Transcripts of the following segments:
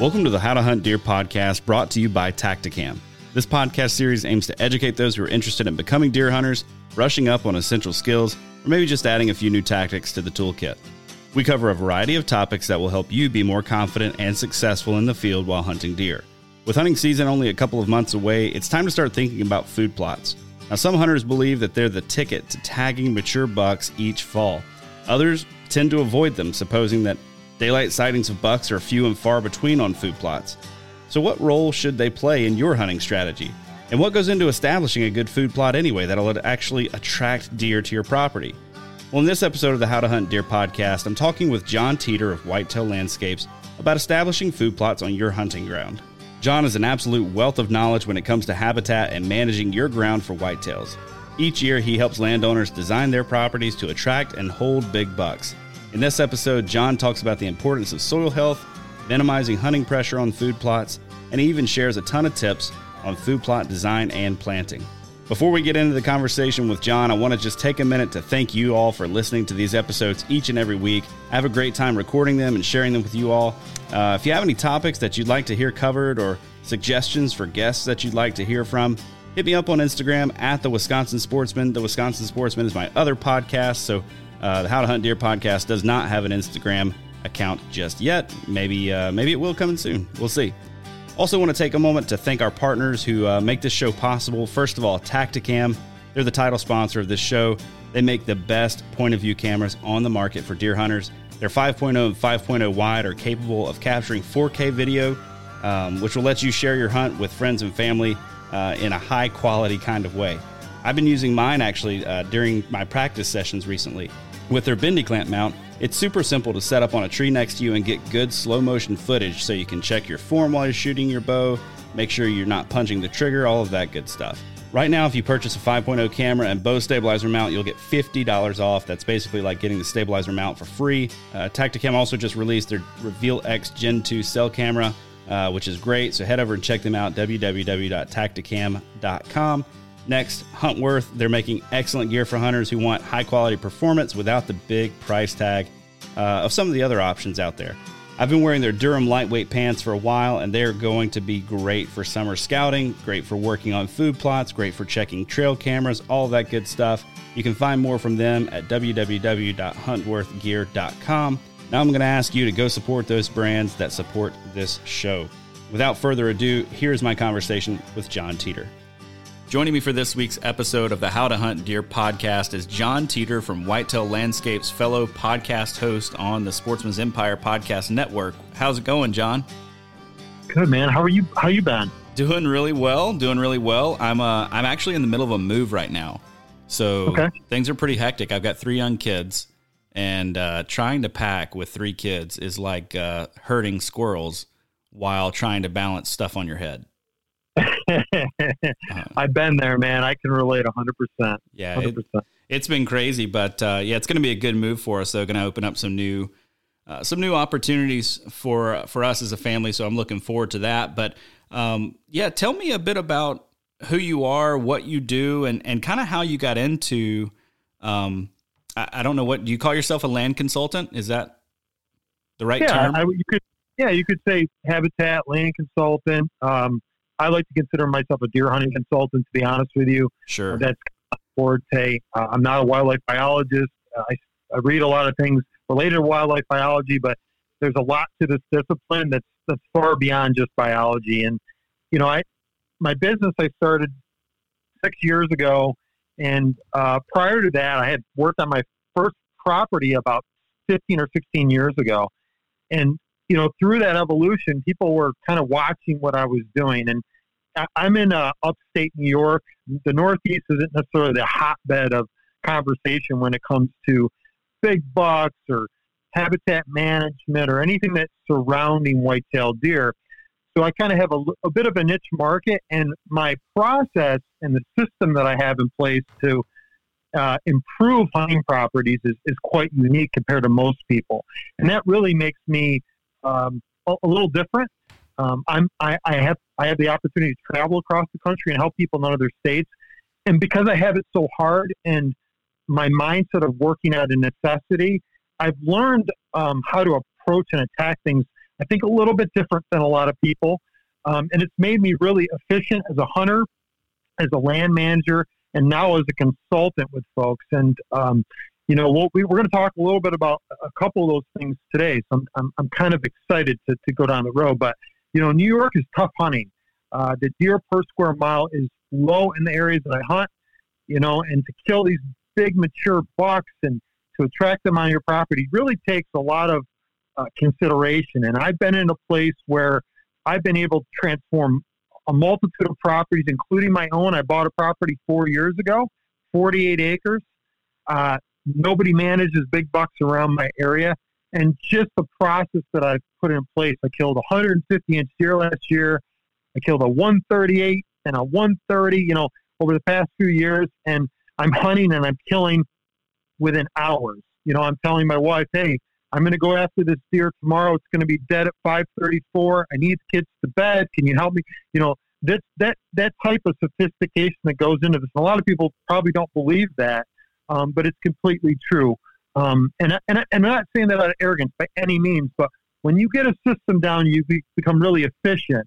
Welcome to the How to Hunt Deer podcast brought to you by Tactacam. This podcast series aims to educate those who are interested in becoming deer hunters, brushing up on essential skills, or maybe just adding a few new tactics to the toolkit. We cover a variety of topics that will help you be more confident and successful in the field while hunting deer. With hunting season only a couple of months away, it's time to start thinking about food plots. Now, some hunters believe that they're the ticket to tagging mature bucks each fall. Others tend to avoid them, supposing that Daylight sightings of bucks are few and far between on food plots. So, what role should they play in your hunting strategy? And what goes into establishing a good food plot anyway that'll actually attract deer to your property? Well, in this episode of the How to Hunt Deer podcast, I'm talking with John Teeter of Whitetail Landscapes about establishing food plots on your hunting ground. John is an absolute wealth of knowledge when it comes to habitat and managing your ground for whitetails. Each year, he helps landowners design their properties to attract and hold big bucks. In this episode, John talks about the importance of soil health, minimizing hunting pressure on food plots, and he even shares a ton of tips on food plot design and planting. Before we get into the conversation with John, I want to just take a minute to thank you all for listening to these episodes each and every week. I have a great time recording them and sharing them with you all. Uh, if you have any topics that you'd like to hear covered or suggestions for guests that you'd like to hear from, hit me up on Instagram at the Wisconsin Sportsman. The Wisconsin Sportsman is my other podcast, so uh, the How to Hunt Deer podcast does not have an Instagram account just yet. Maybe uh, maybe it will come soon. We'll see. Also, want to take a moment to thank our partners who uh, make this show possible. First of all, Tactacam. They're the title sponsor of this show. They make the best point of view cameras on the market for deer hunters. Their 5.0 and 5.0 wide are capable of capturing 4K video, um, which will let you share your hunt with friends and family uh, in a high quality kind of way. I've been using mine actually uh, during my practice sessions recently. With their bendy clamp mount, it's super simple to set up on a tree next to you and get good slow motion footage so you can check your form while you're shooting your bow, make sure you're not punching the trigger, all of that good stuff. Right now, if you purchase a 5.0 camera and bow stabilizer mount, you'll get $50 off. That's basically like getting the stabilizer mount for free. Uh, Tactacam also just released their Reveal X Gen 2 cell camera, uh, which is great. So head over and check them out, www.tactacam.com. Next, Huntworth. They're making excellent gear for hunters who want high quality performance without the big price tag uh, of some of the other options out there. I've been wearing their Durham lightweight pants for a while, and they're going to be great for summer scouting, great for working on food plots, great for checking trail cameras, all that good stuff. You can find more from them at www.huntworthgear.com. Now I'm going to ask you to go support those brands that support this show. Without further ado, here's my conversation with John Teeter. Joining me for this week's episode of the How to Hunt Deer podcast is John Teeter from Whitetail Landscapes, fellow podcast host on the Sportsman's Empire podcast network. How's it going, John? Good, man. How are you? How are you been? Doing really well. Doing really well. I'm uh I'm actually in the middle of a move right now, so Okay. things are pretty hectic. I've got three young kids, and uh, trying to pack with three kids is like uh, herding squirrels while trying to balance stuff on your head. I've been there, man. I can relate 100%. Yeah, it, 100%. it's been crazy, but uh, yeah, it's going to be a good move for us. Though, going to open up some new, uh, some new opportunities for for us as a family. So I'm looking forward to that. But um, yeah, tell me a bit about who you are, what you do, and and kind of how you got into. Um, I, I don't know what do you call yourself a land consultant? Is that the right yeah, term? I, you could. Yeah, you could say habitat, land consultant. Um, I like to consider myself a deer hunting consultant. To be honest with you, sure. that's forte. Uh, I'm not a wildlife biologist. Uh, I, I read a lot of things related to wildlife biology, but there's a lot to this discipline that's that's far beyond just biology. And you know, I my business I started six years ago, and uh, prior to that, I had worked on my first property about 15 or 16 years ago. And you know, through that evolution, people were kind of watching what I was doing. And I'm in uh, upstate New York. The Northeast isn't necessarily the hotbed of conversation when it comes to big bucks or habitat management or anything that's surrounding white-tailed deer. So I kind of have a, a, bit of a niche market, and my process and the system that I have in place to uh, improve hunting properties is, is quite unique compared to most people, and that really makes me um, a, a, little different. Um, I'm I, I have I have the opportunity to travel across the country and help people in other states, and because I have it so hard and my mindset of working out of necessity, I've learned um, how to approach and attack things. I think a little bit different than a lot of people, um, and it's made me really efficient as a hunter, as a land manager, and now as a consultant with folks. And um, you know, we'll, we, are going to talk a little bit about a couple of those things today. So I'm, I'm, I'm kind of excited to, to go down the road. But you know, New York is tough hunting. Uh, the deer per square mile is low in the areas that I hunt. You know, and to kill these big mature bucks and to attract them on your property really takes a lot of uh, consideration. And I've been in a place where I've been able to transform a multitude of properties, including my own. I bought a property four years ago, 48 acres. Uh, nobody manages big bucks around my area. And just the process that I've put in place, I killed a 150 inch deer last year. I killed a 138 and a 130, you know, over the past few years. And I'm hunting and I'm killing within hours. You know, I'm telling my wife, hey, I'm going to go after this deer tomorrow. It's going to be dead at 5:34. I need the kids to bed. Can you help me? You know, that that that type of sophistication that goes into this. And a lot of people probably don't believe that, um, but it's completely true. Um, and and, and I'm not saying that out of arrogance by any means, but when you get a system down, you be, become really efficient,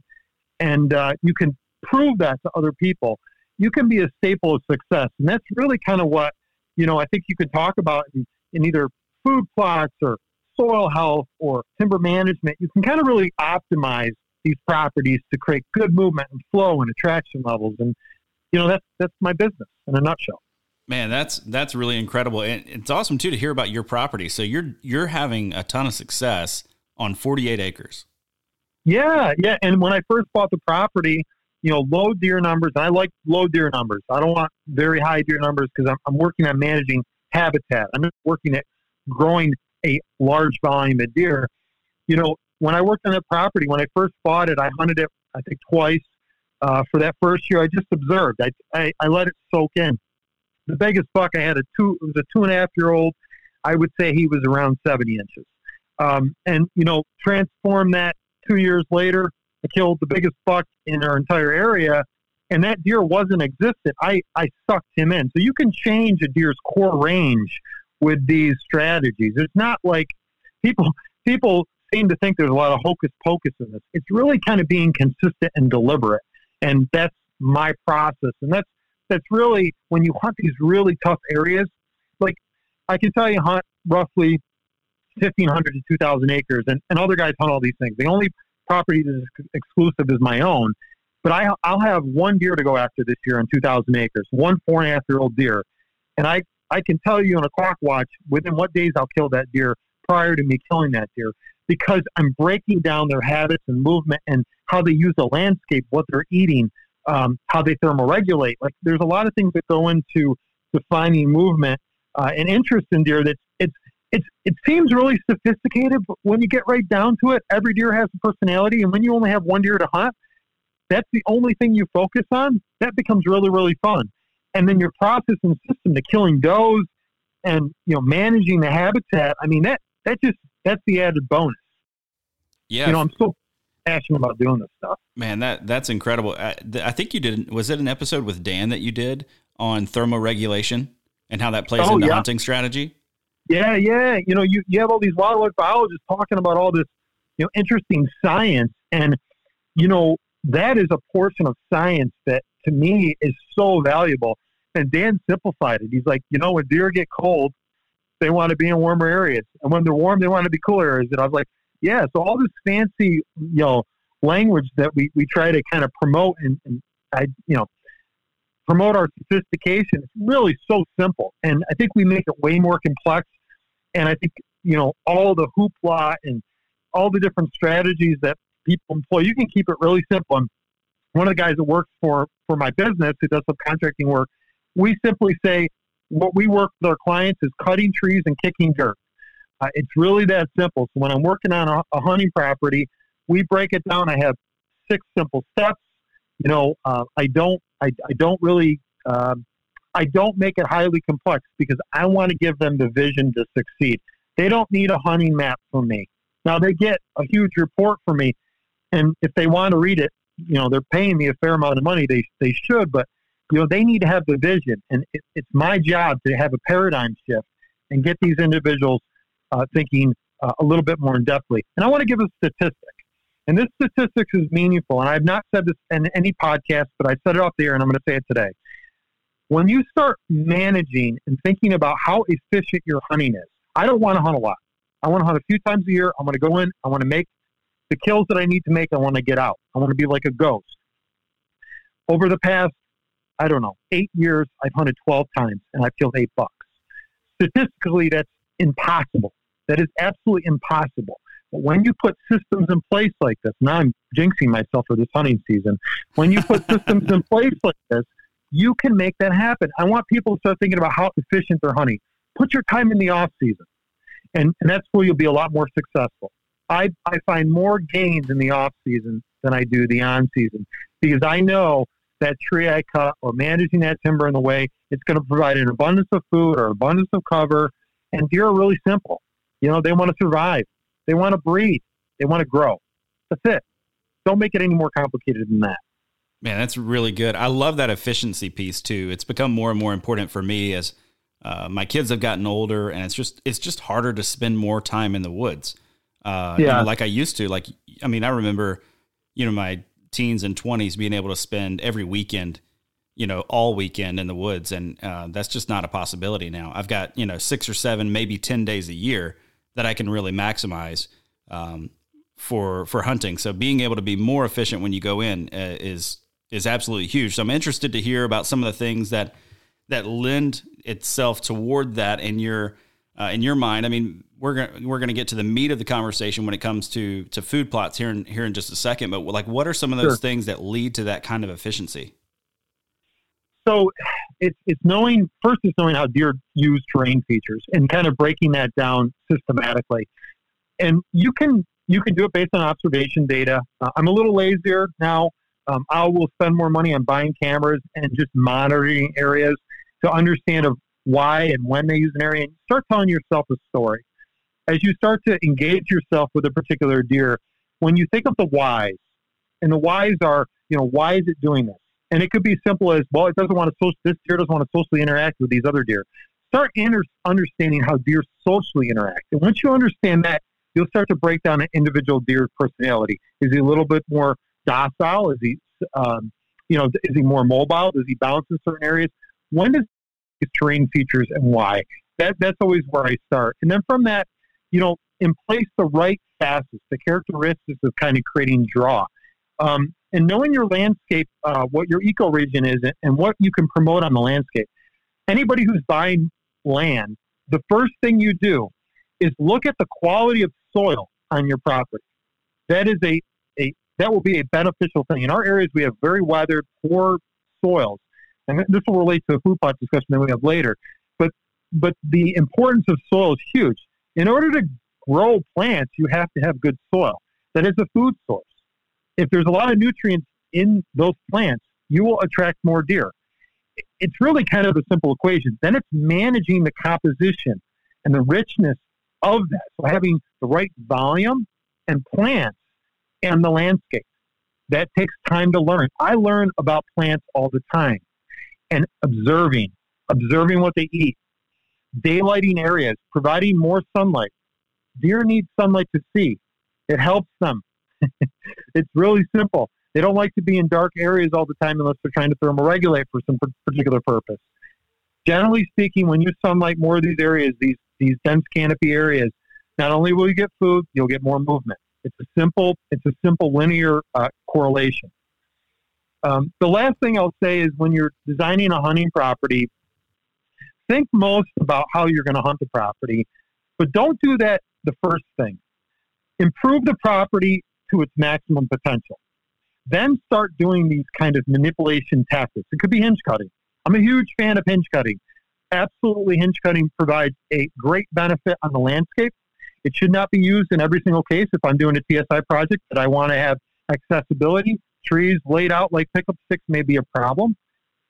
and uh, you can prove that to other people you can be a staple of success. And that's really kind of what, you know, I think you could talk about in, in either food plots or soil health or timber management. You can kind of really optimize these properties to create good movement and flow and attraction levels. And, you know, that's, that's my business in a nutshell. Man, that's that's really incredible, and it's awesome too to hear about your property. So you're you're having a ton of success on 48 acres. Yeah, yeah. And when I first bought the property, you know, low deer numbers. and I like low deer numbers. I don't want very high deer numbers because I'm, I'm working on managing habitat. I'm working at growing a large volume of deer. You know, when I worked on that property, when I first bought it, I hunted it, I think, twice. Uh, for that first year, I just observed. I, I, I let it soak in. The biggest buck I had a two, it was a two and a half year old. I would say he was around 70 inches. Um, and, you know, transform that two years later I killed the biggest buck in our entire area, and that deer wasn't existent. I, I sucked him in. So you can change a deer's core range with these strategies. It's not like people people seem to think there's a lot of hocus pocus in this. It's really kind of being consistent and deliberate, and that's my process. And that's that's really when you hunt these really tough areas. Like I can tell you, hunt roughly 1,500 to 2,000 acres, and, and other guys hunt all these things. The only property that is exclusive is my own. But I, I'll have one deer to go after this year on 2,000 acres, one four and a half year old deer. And I, I can tell you on a clock watch within what days I'll kill that deer prior to me killing that deer because I'm breaking down their habits and movement and how they use the landscape, what they're eating, um, how they thermoregulate. Like there's a lot of things that go into defining movement uh, and interest in deer that's it's it's it seems really sophisticated, but when you get right down to it, every deer has a personality, and when you only have one deer to hunt, that's the only thing you focus on. That becomes really really fun, and then your process and system to killing does, and you know managing the habitat. I mean that that just that's the added bonus. Yeah, you know I'm so passionate about doing this stuff. Man, that that's incredible. I, I think you did. Was it an episode with Dan that you did on thermoregulation and how that plays oh, into yeah. hunting strategy? Yeah, yeah. You know, you, you have all these wildlife biologists talking about all this, you know, interesting science. And, you know, that is a portion of science that to me is so valuable. And Dan simplified it. He's like, you know, when deer get cold, they want to be in warmer areas. And when they're warm, they want to be cooler areas. And I was like, Yeah, so all this fancy, you know, language that we, we try to kind of promote and, and I, you know, promote our sophistication. It's really so simple, and I think we make it way more complex. And I think you know all the hoopla and all the different strategies that people employ. You can keep it really simple. And one of the guys that works for for my business who does some contracting work, we simply say what we work with our clients is cutting trees and kicking dirt. Uh, it's really that simple. So when I'm working on a, a, hunting property, we break it down. I have six simple steps. You know, uh, I don't, I, I don't really, um, I don't make it highly complex because I want to give them the vision to succeed. They don't need a hunting map from me. Now they get a huge report from me, and if they want to read it, you know, they're paying me a fair amount of money. They they should, but you know, they need to have the vision, and it, it's my job to have a paradigm shift and get these individuals uh, thinking uh, a little bit more in depthly. And I want to give a statistic. And this statistic is meaningful. And I've not said this in any podcast, but I said it off the air and I'm going to say it today. When you start managing and thinking about how efficient your hunting is, I don't want to hunt a lot. I want to hunt a few times a year. I want to go in. I want to make the kills that I need to make. I want to get out. I want to be like a ghost. Over the past, I don't know, eight years, I've hunted 12 times and I've killed eight bucks. Statistically, that's impossible. That is absolutely impossible. But when you put systems in place like this, now I'm jinxing myself for this hunting season. When you put systems in place like this, you can make that happen. I want people to start thinking about how efficient they're hunting. Put your time in the off season, and, and that's where you'll be a lot more successful. I, I find more gains in the off season than I do the on season because I know that tree I cut or managing that timber in the way it's going to provide an abundance of food or abundance of cover. And deer are really simple. You know, they want to survive. They want to breathe. They want to grow. That's it. Don't make it any more complicated than that. Man, that's really good. I love that efficiency piece too. It's become more and more important for me as uh, my kids have gotten older, and it's just it's just harder to spend more time in the woods. Uh, yeah, you know, like I used to. Like I mean, I remember, you know, my teens and twenties being able to spend every weekend, you know, all weekend in the woods, and uh, that's just not a possibility now. I've got you know six or seven, maybe ten days a year that I can really maximize um, for for hunting. So being able to be more efficient when you go in uh, is is absolutely huge. So I'm interested to hear about some of the things that that lend itself toward that in your uh, in your mind. I mean, we're gonna we're gonna get to the meat of the conversation when it comes to to food plots here in here in just a second. But like, what are some of those sure. things that lead to that kind of efficiency? So it's it's knowing first is knowing how deer use terrain features and kind of breaking that down systematically. And you can you can do it based on observation data. Uh, I'm a little lazier now. Um, I will spend more money on buying cameras and just monitoring areas to understand of why and when they use an area. And start telling yourself a story as you start to engage yourself with a particular deer. When you think of the whys, and the whys are, you know, why is it doing this? And it could be simple as, well, it doesn't want to, social, this deer doesn't want to socially interact with these other deer. Start inter- understanding how deer socially interact. And once you understand that, you'll start to break down an individual deer's personality. Is he a little bit more docile? Is he, um, you know, is he more mobile? Does he bounce in certain areas? When does his terrain features and why? That, that's always where I start. And then from that, you know, in place the right facets, the characteristics of kind of creating draw. Um, and knowing your landscape, uh, what your ecoregion is, and what you can promote on the landscape. Anybody who's buying land, the first thing you do is look at the quality of soil on your property. That is a, a that will be a beneficial thing. In our areas, we have very weathered, poor soils, and this will relate to the food plot discussion that we have later. But but the importance of soil is huge. In order to grow plants, you have to have good soil. That is a food source if there's a lot of nutrients in those plants, you will attract more deer. It's really kind of a simple equation. Then it's managing the composition and the richness of that. So having the right volume and plants and the landscape. That takes time to learn. I learn about plants all the time and observing, observing what they eat, daylighting areas, providing more sunlight. Deer need sunlight to see. It helps them it's really simple. They don't like to be in dark areas all the time unless they're trying to thermoregulate for some particular purpose. Generally speaking, when you sunlight more of these areas, these these dense canopy areas, Not only will you get food, you'll get more movement. It's a simple, it's a simple linear uh, correlation. Um, the last thing I'll say is when you're designing a hunting property, think most about how you're going to hunt the property, but don't do that the first thing. Improve the property to its maximum potential. Then start doing these kind of manipulation tactics. It could be hinge cutting. I'm a huge fan of hinge cutting. Absolutely, hinge cutting provides a great benefit on the landscape. It should not be used in every single case. If I'm doing a TSI project that I want to have accessibility, trees laid out like pickup sticks may be a problem,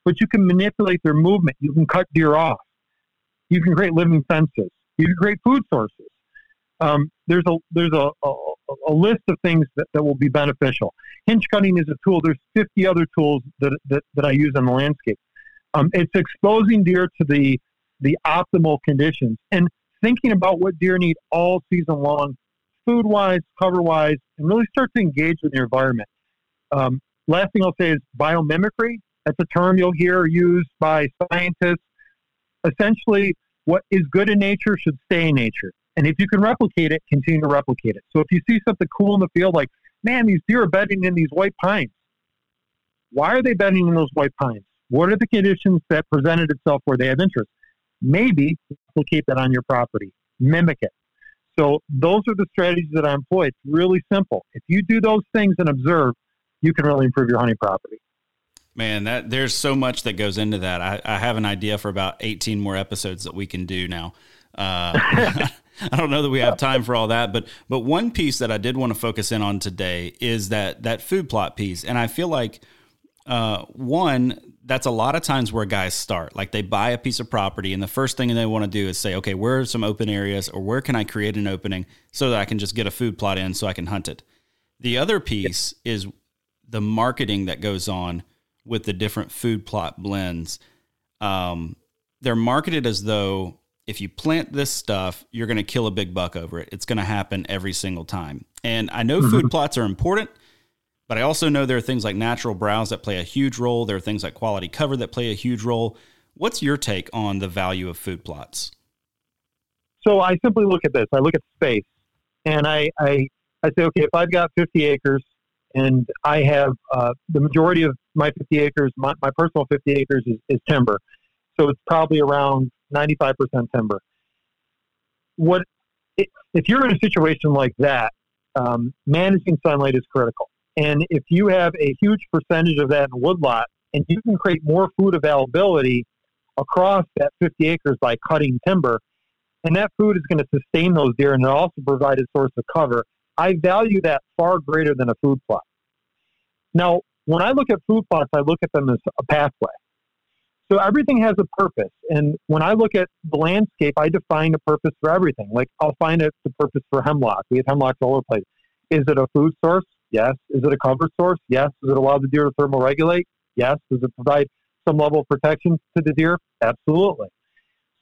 but you can manipulate their movement. You can cut deer off. You can create living fences. You can create food sources. Um, there's a there's a, a, a, list of things that, that will be beneficial. Hinge cutting is a tool. There's 50 other tools that, that, that I use on the landscape. Um, it's exposing deer to the the optimal conditions and thinking about what deer need all season long, food wise, cover wise, and really start to engage with your environment. Um, last thing I'll say is biomimicry. That's a term you'll hear used by scientists. Essentially, what is good in nature should stay in nature. And if you can replicate it, continue to replicate it. So if you see something cool in the field, like, man, these deer are bedding in these white pines. Why are they bedding in those white pines? What are the conditions that presented itself where they have interest? Maybe replicate that on your property, mimic it. So those are the strategies that I employ. It's really simple. If you do those things and observe, you can really improve your hunting property. Man, that there's so much that goes into that. I, I have an idea for about 18 more episodes that we can do now. Uh, I don't know that we have time for all that, but but one piece that I did want to focus in on today is that that food plot piece, and I feel like uh, one that's a lot of times where guys start. Like they buy a piece of property, and the first thing they want to do is say, okay, where are some open areas, or where can I create an opening so that I can just get a food plot in so I can hunt it. The other piece is the marketing that goes on with the different food plot blends. Um, they're marketed as though if you plant this stuff, you're going to kill a big buck over it. It's going to happen every single time. And I know mm-hmm. food plots are important, but I also know there are things like natural browse that play a huge role. There are things like quality cover that play a huge role. What's your take on the value of food plots? So I simply look at this. I look at space, and I I, I say, okay, if I've got 50 acres and I have uh, the majority of my 50 acres, my, my personal 50 acres is, is timber, so it's probably around 95% timber. What if you're in a situation like that? Um, managing sunlight is critical, and if you have a huge percentage of that in woodlot, and you can create more food availability across that 50 acres by cutting timber, and that food is going to sustain those deer and it also provide a source of cover. I value that far greater than a food plot. Now, when I look at food plots, I look at them as a pathway. So everything has a purpose. And when I look at the landscape, I define a purpose for everything. Like I'll find a, the purpose for hemlock. We have hemlocks all over place. Is it a food source? Yes. Is it a cover source? Yes. Does it allow the deer to thermoregulate? Yes. Does it provide some level of protection to the deer? Absolutely.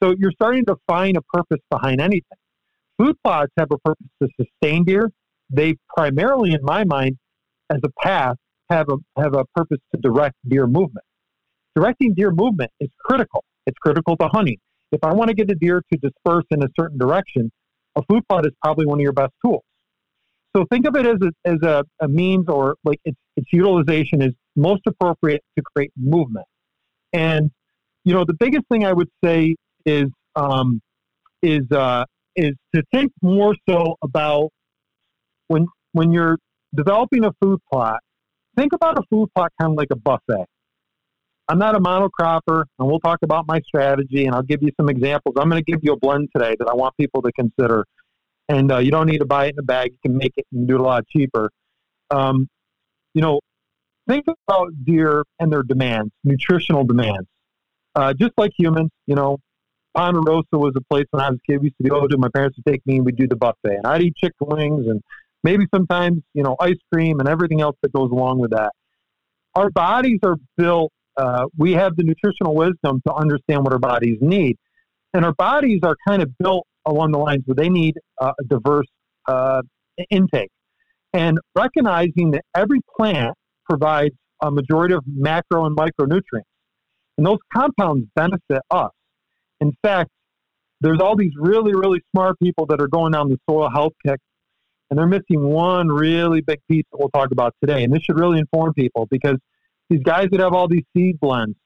So you're starting to find a purpose behind anything. Food plots have a purpose to sustain deer. They primarily, in my mind, as a path, have a have a purpose to direct deer movement. Directing deer movement is critical. It's critical to hunting. If I want to get a deer to disperse in a certain direction, a food plot is probably one of your best tools. So think of it as a, as a, a means or like its, its utilization is most appropriate to create movement. And, you know, the biggest thing I would say is, um, is, uh, is to think more so about when, when you're developing a food plot, think about a food plot kind of like a buffet. I'm not a monocropper, and we'll talk about my strategy, and I'll give you some examples. I'm going to give you a blend today that I want people to consider. And uh, you don't need to buy it in a bag. You can make it and do it a lot cheaper. Um, you know, think about deer and their demands, nutritional demands. Uh, just like humans, you know, Ponderosa was a place when I was a kid we used to go to. My parents would take me and we'd do the buffet. And I'd eat chicken wings and maybe sometimes, you know, ice cream and everything else that goes along with that. Our bodies are built uh, we have the nutritional wisdom to understand what our bodies need. And our bodies are kind of built along the lines where they need uh, a diverse uh, intake. And recognizing that every plant provides a majority of macro and micronutrients. And those compounds benefit us. In fact, there's all these really, really smart people that are going down the soil health kick, and they're missing one really big piece that we'll talk about today. And this should really inform people because these guys that have all these seed blends,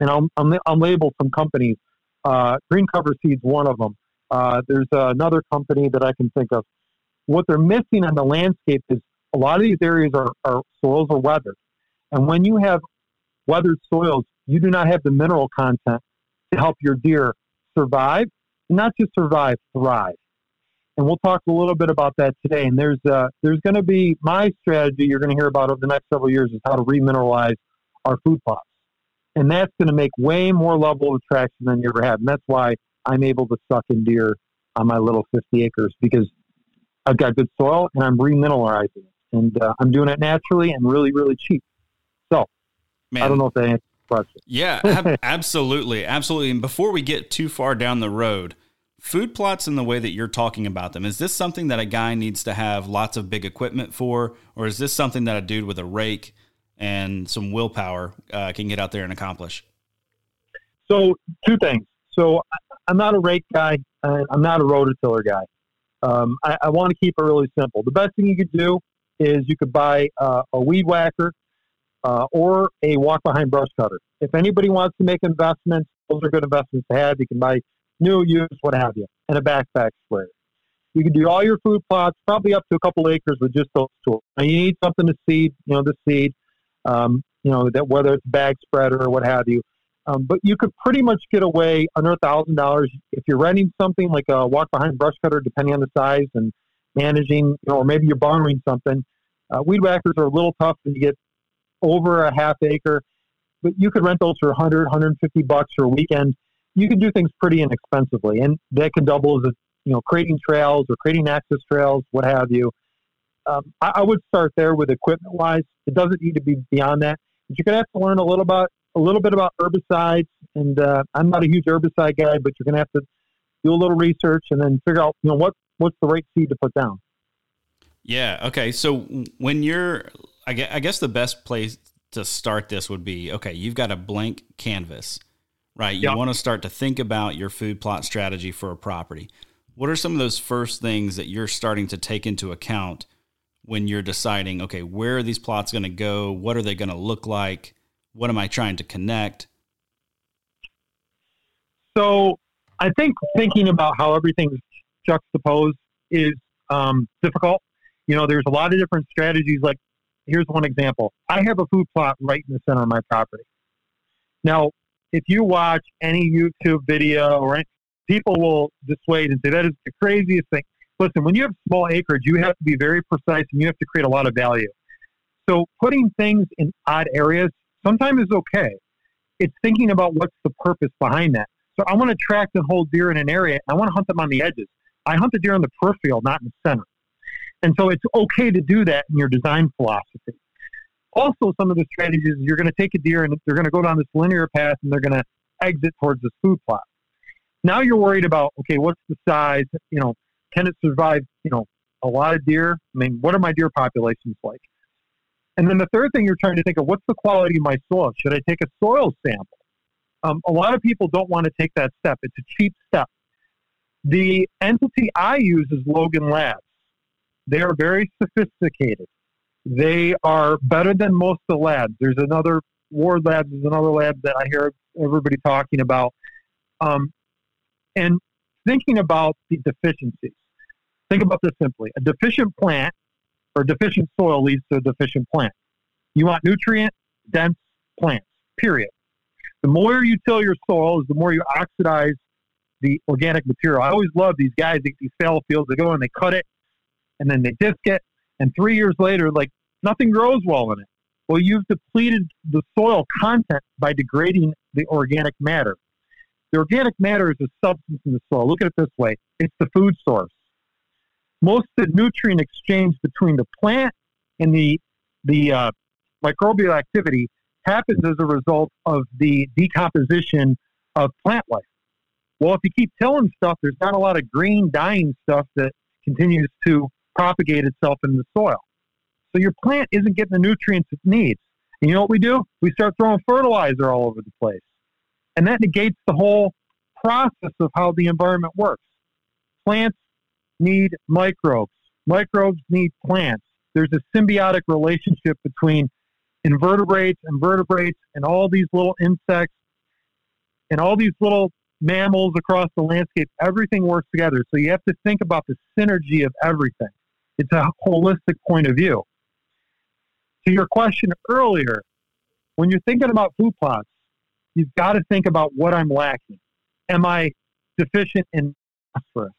and I'm, I'll, I'll label some companies. Uh, Green Cover Seeds, one of them. Uh, there's another company that I can think of. What they're missing on the landscape is a lot of these areas are, are soils are weathered. And when you have weathered soils, you do not have the mineral content to help your deer survive, not just survive, thrive. And we'll talk a little bit about that today. And there's uh, there's going to be my strategy you're going to hear about over the next several years is how to remineralize our food plots. And that's going to make way more level of attraction than you ever had. And that's why I'm able to suck in deer on my little 50 acres because I've got good soil and I'm remineralizing it. And uh, I'm doing it naturally and really, really cheap. So Man. I don't know if that answers the question. Yeah, ab- absolutely. Absolutely. And before we get too far down the road, food plots in the way that you're talking about them, is this something that a guy needs to have lots of big equipment for? Or is this something that a dude with a rake and some willpower uh, can get out there and accomplish? So, two things. So, I'm not a rake guy. I'm not a rototiller guy. Um, I, I want to keep it really simple. The best thing you could do is you could buy uh, a weed whacker uh, or a walk behind brush cutter. If anybody wants to make investments, those are good investments to have. You can buy new, used, what have you, and a backpack sprayer. You can do all your food plots, probably up to a couple acres with just those tools. Now you need something to seed, you know, the seed, um, you know, that whether it's bag spreader or what have you. Um, but you could pretty much get away under a thousand dollars if you're renting something like a walk behind brush cutter, depending on the size and managing, you know, or maybe you're borrowing something. Uh, weed whackers are a little tough you get over a half acre, but you could rent those for 100, 150 bucks for a weekend. You can do things pretty inexpensively, and that can double as you know creating trails or creating access trails, what have you. Um, I, I, would start there with equipment wise. It doesn't need to be beyond that. But you're gonna have to learn a little about a little bit about herbicides, and uh, I'm not a huge herbicide guy, but you're gonna have to do a little research and then figure out you know what what's the right seed to put down. Yeah. Okay. So when you're, I guess, I guess the best place to start this would be okay. You've got a blank canvas, right? You yep. want to start to think about your food plot strategy for a property. What are some of those first things that you're starting to take into account when you're deciding, okay, where are these plots going to go? What are they going to look like? What am I trying to connect? So I think thinking about how everything's juxtaposed is um, difficult you know, there's a lot of different strategies. Like, here's one example I have a food plot right in the center of my property. Now, if you watch any YouTube video or any, people will dissuade and say that is the craziest thing. Listen, when you have small acreage, you have to be very precise and you have to create a lot of value. So putting things in odd areas sometimes is okay. It's thinking about what's the purpose behind that. So I want to track and hold deer in an area. I want to hunt them on the edges. I hunt the deer in the peripheral, not in the center. And so it's okay to do that in your design philosophy. Also, some of the strategies you're going to take a deer and they're going to go down this linear path and they're going to exit towards this food plot. Now you're worried about okay, what's the size? You know, can it survive? You know, a lot of deer. I mean, what are my deer populations like? And then the third thing you're trying to think of what's the quality of my soil? Should I take a soil sample? Um, a lot of people don't want to take that step. It's a cheap step. The entity I use is Logan Labs. They are very sophisticated. They are better than most of the labs. There's another Ward Labs is another lab that I hear everybody talking about. Um, and thinking about the deficiencies. Think about this simply: a deficient plant or deficient soil leads to a deficient plant. You want nutrient dense plants. Period. The more you till your soil, is the more you oxidize the organic material. I always love these guys. That these fallow fields. They go and they cut it, and then they disc it, and three years later, like nothing grows well in it. Well, you've depleted the soil content by degrading the organic matter. The organic matter is a substance in the soil. Look at it this way it's the food source. Most of the nutrient exchange between the plant and the, the uh, microbial activity happens as a result of the decomposition of plant life. Well, if you keep tilling stuff, there's not a lot of green dying stuff that continues to propagate itself in the soil. Your plant isn't getting the nutrients it needs. And you know what we do? We start throwing fertilizer all over the place. And that negates the whole process of how the environment works. Plants need microbes. Microbes need plants. There's a symbiotic relationship between invertebrates and vertebrates and all these little insects and all these little mammals across the landscape. Everything works together. So you have to think about the synergy of everything. It's a holistic point of view. To your question earlier, when you're thinking about food plots, you've got to think about what I'm lacking. Am I deficient in phosphorus?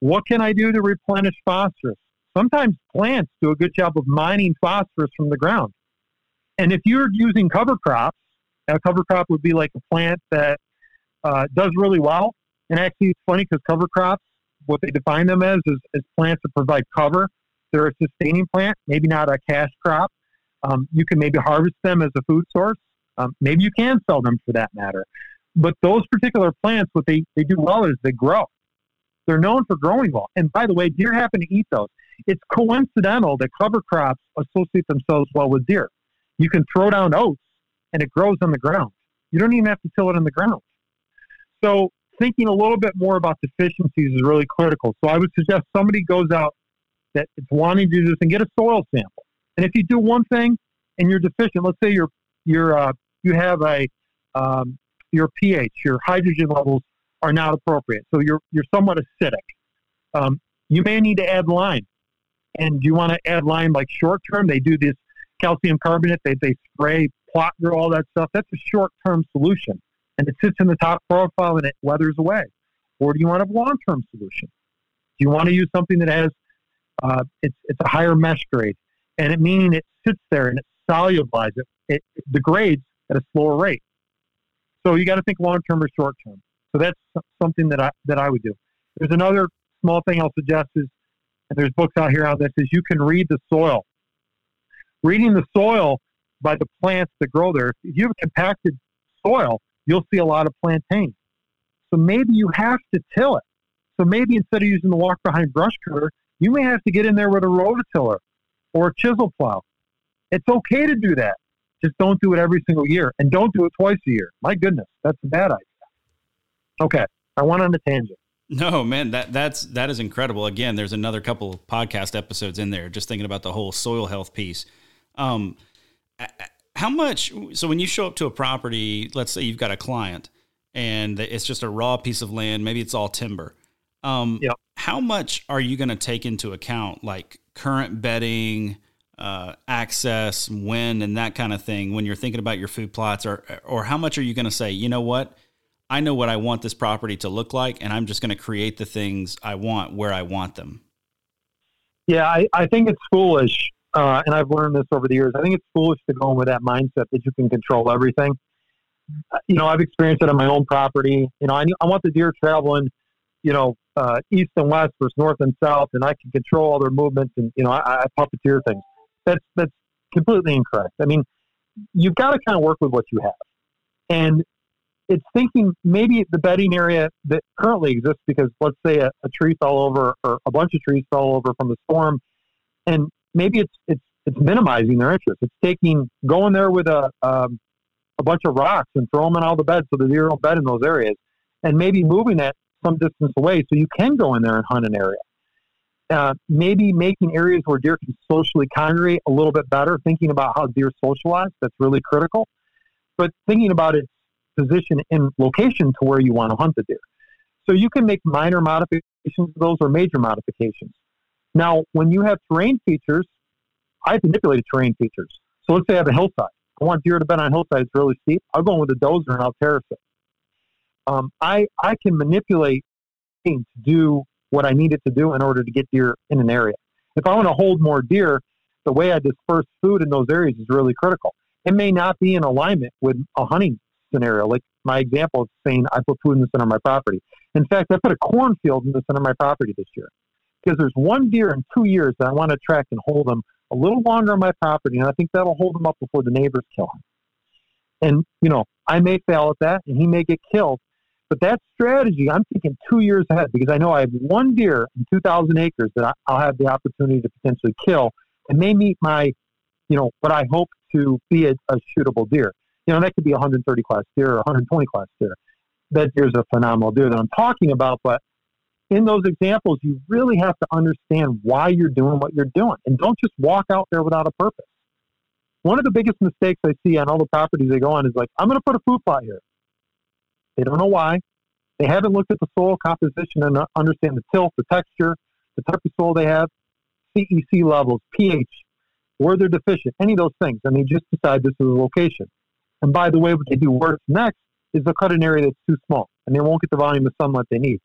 What can I do to replenish phosphorus? Sometimes plants do a good job of mining phosphorus from the ground. And if you're using cover crops, a cover crop would be like a plant that uh, does really well. And actually, it's funny because cover crops, what they define them as, is, is plants that provide cover. They're a sustaining plant, maybe not a cash crop. Um, you can maybe harvest them as a food source. Um, maybe you can sell them for that matter. But those particular plants, what they, they do well is they grow. They're known for growing well. And by the way, deer happen to eat those. It's coincidental that cover crops associate themselves well with deer. You can throw down oats and it grows on the ground. You don't even have to till it in the ground. So thinking a little bit more about deficiencies is really critical. So I would suggest somebody goes out that is wanting to do this and get a soil sample. And if you do one thing and you're deficient, let's say you're you're uh, you have a um, your pH, your hydrogen levels are not appropriate, so you're you're somewhat acidic. Um, you may need to add lime. And do you want to add lime like short term? They do this calcium carbonate. They they spray plot grow all that stuff. That's a short term solution, and it sits in the top profile and it weathers away. Or do you want a long term solution? Do you want to use something that has uh, it's it's a higher mesh grade, and it meaning it sits there and it solubilizes it, it, degrades at a slower rate. So you got to think long term or short term. So that's something that I that I would do. There's another small thing I'll suggest is, and there's books out here on this, is you can read the soil. Reading the soil by the plants that grow there. If you have compacted soil, you'll see a lot of plantain. So maybe you have to till it. So maybe instead of using the walk behind brush cutter, you may have to get in there with a rototiller or a chisel plow. It's okay to do that. Just don't do it every single year and don't do it twice a year. My goodness, that's a bad idea. Okay, I went on a tangent. No, man, that that's that is incredible. Again, there's another couple podcast episodes in there just thinking about the whole soil health piece. Um, how much? So when you show up to a property, let's say you've got a client and it's just a raw piece of land, maybe it's all timber. Um, yep. How much are you going to take into account, like current bedding, uh, access, wind, and that kind of thing when you're thinking about your food plots, or or how much are you going to say, you know what? I know what I want this property to look like, and I'm just going to create the things I want where I want them. Yeah, I, I think it's foolish uh, and I've learned this over the years. I think it's foolish to go in with that mindset that you can control everything. You know, I've experienced it on my own property. You know, I, I want the deer traveling, you know, uh, east and west versus north and south, and I can control all their movements, and you know, I, I puppeteer things. That's that's completely incorrect. I mean, you've got to kind of work with what you have, and it's thinking maybe the bedding area that currently exists because let's say a, a tree fell over or a bunch of trees fell over from the storm, and maybe it's it's it's minimizing their interest. It's taking going there with a um, a bunch of rocks and throw them in all the beds so the deer don't bed in those areas, and maybe moving that some distance away so you can go in there and hunt an area. Uh, maybe making areas where deer can socially congregate a little bit better, thinking about how deer socialize, that's really critical. But thinking about its position and location to where you want to hunt the deer. So you can make minor modifications to those or major modifications. Now, when you have terrain features, I have manipulated terrain features. So let's say I have a hillside. I want deer to bend on a hillside. It's really steep. I'll go in with a dozer and I'll terrace it. Um, I, I can manipulate things to do what I need it to do in order to get deer in an area. If I want to hold more deer, the way I disperse food in those areas is really critical. It may not be in alignment with a hunting scenario. Like my example is saying I put food in the center of my property. In fact, I put a cornfield in the center of my property this year because there's one deer in two years that I want to track and hold him a little longer on my property, and I think that'll hold him up before the neighbors kill him. And you know, I may fail at that, and he may get killed. But that strategy, I'm thinking two years ahead because I know I have one deer in 2,000 acres that I'll have the opportunity to potentially kill, and may meet my, you know, what I hope to be a, a shootable deer. You know, that could be a 130 class deer or 120 class deer. that deer's a phenomenal deer that I'm talking about. But in those examples, you really have to understand why you're doing what you're doing, and don't just walk out there without a purpose. One of the biggest mistakes I see on all the properties they go on is like, I'm going to put a food plot here. They don't know why. They haven't looked at the soil composition and understand the tilt, the texture, the type of soil they have, CEC levels, pH, where they're deficient, any of those things. And they just decide this is a location. And by the way, what they do worse next is they'll cut an area that's too small and they won't get the volume of sunlight they need.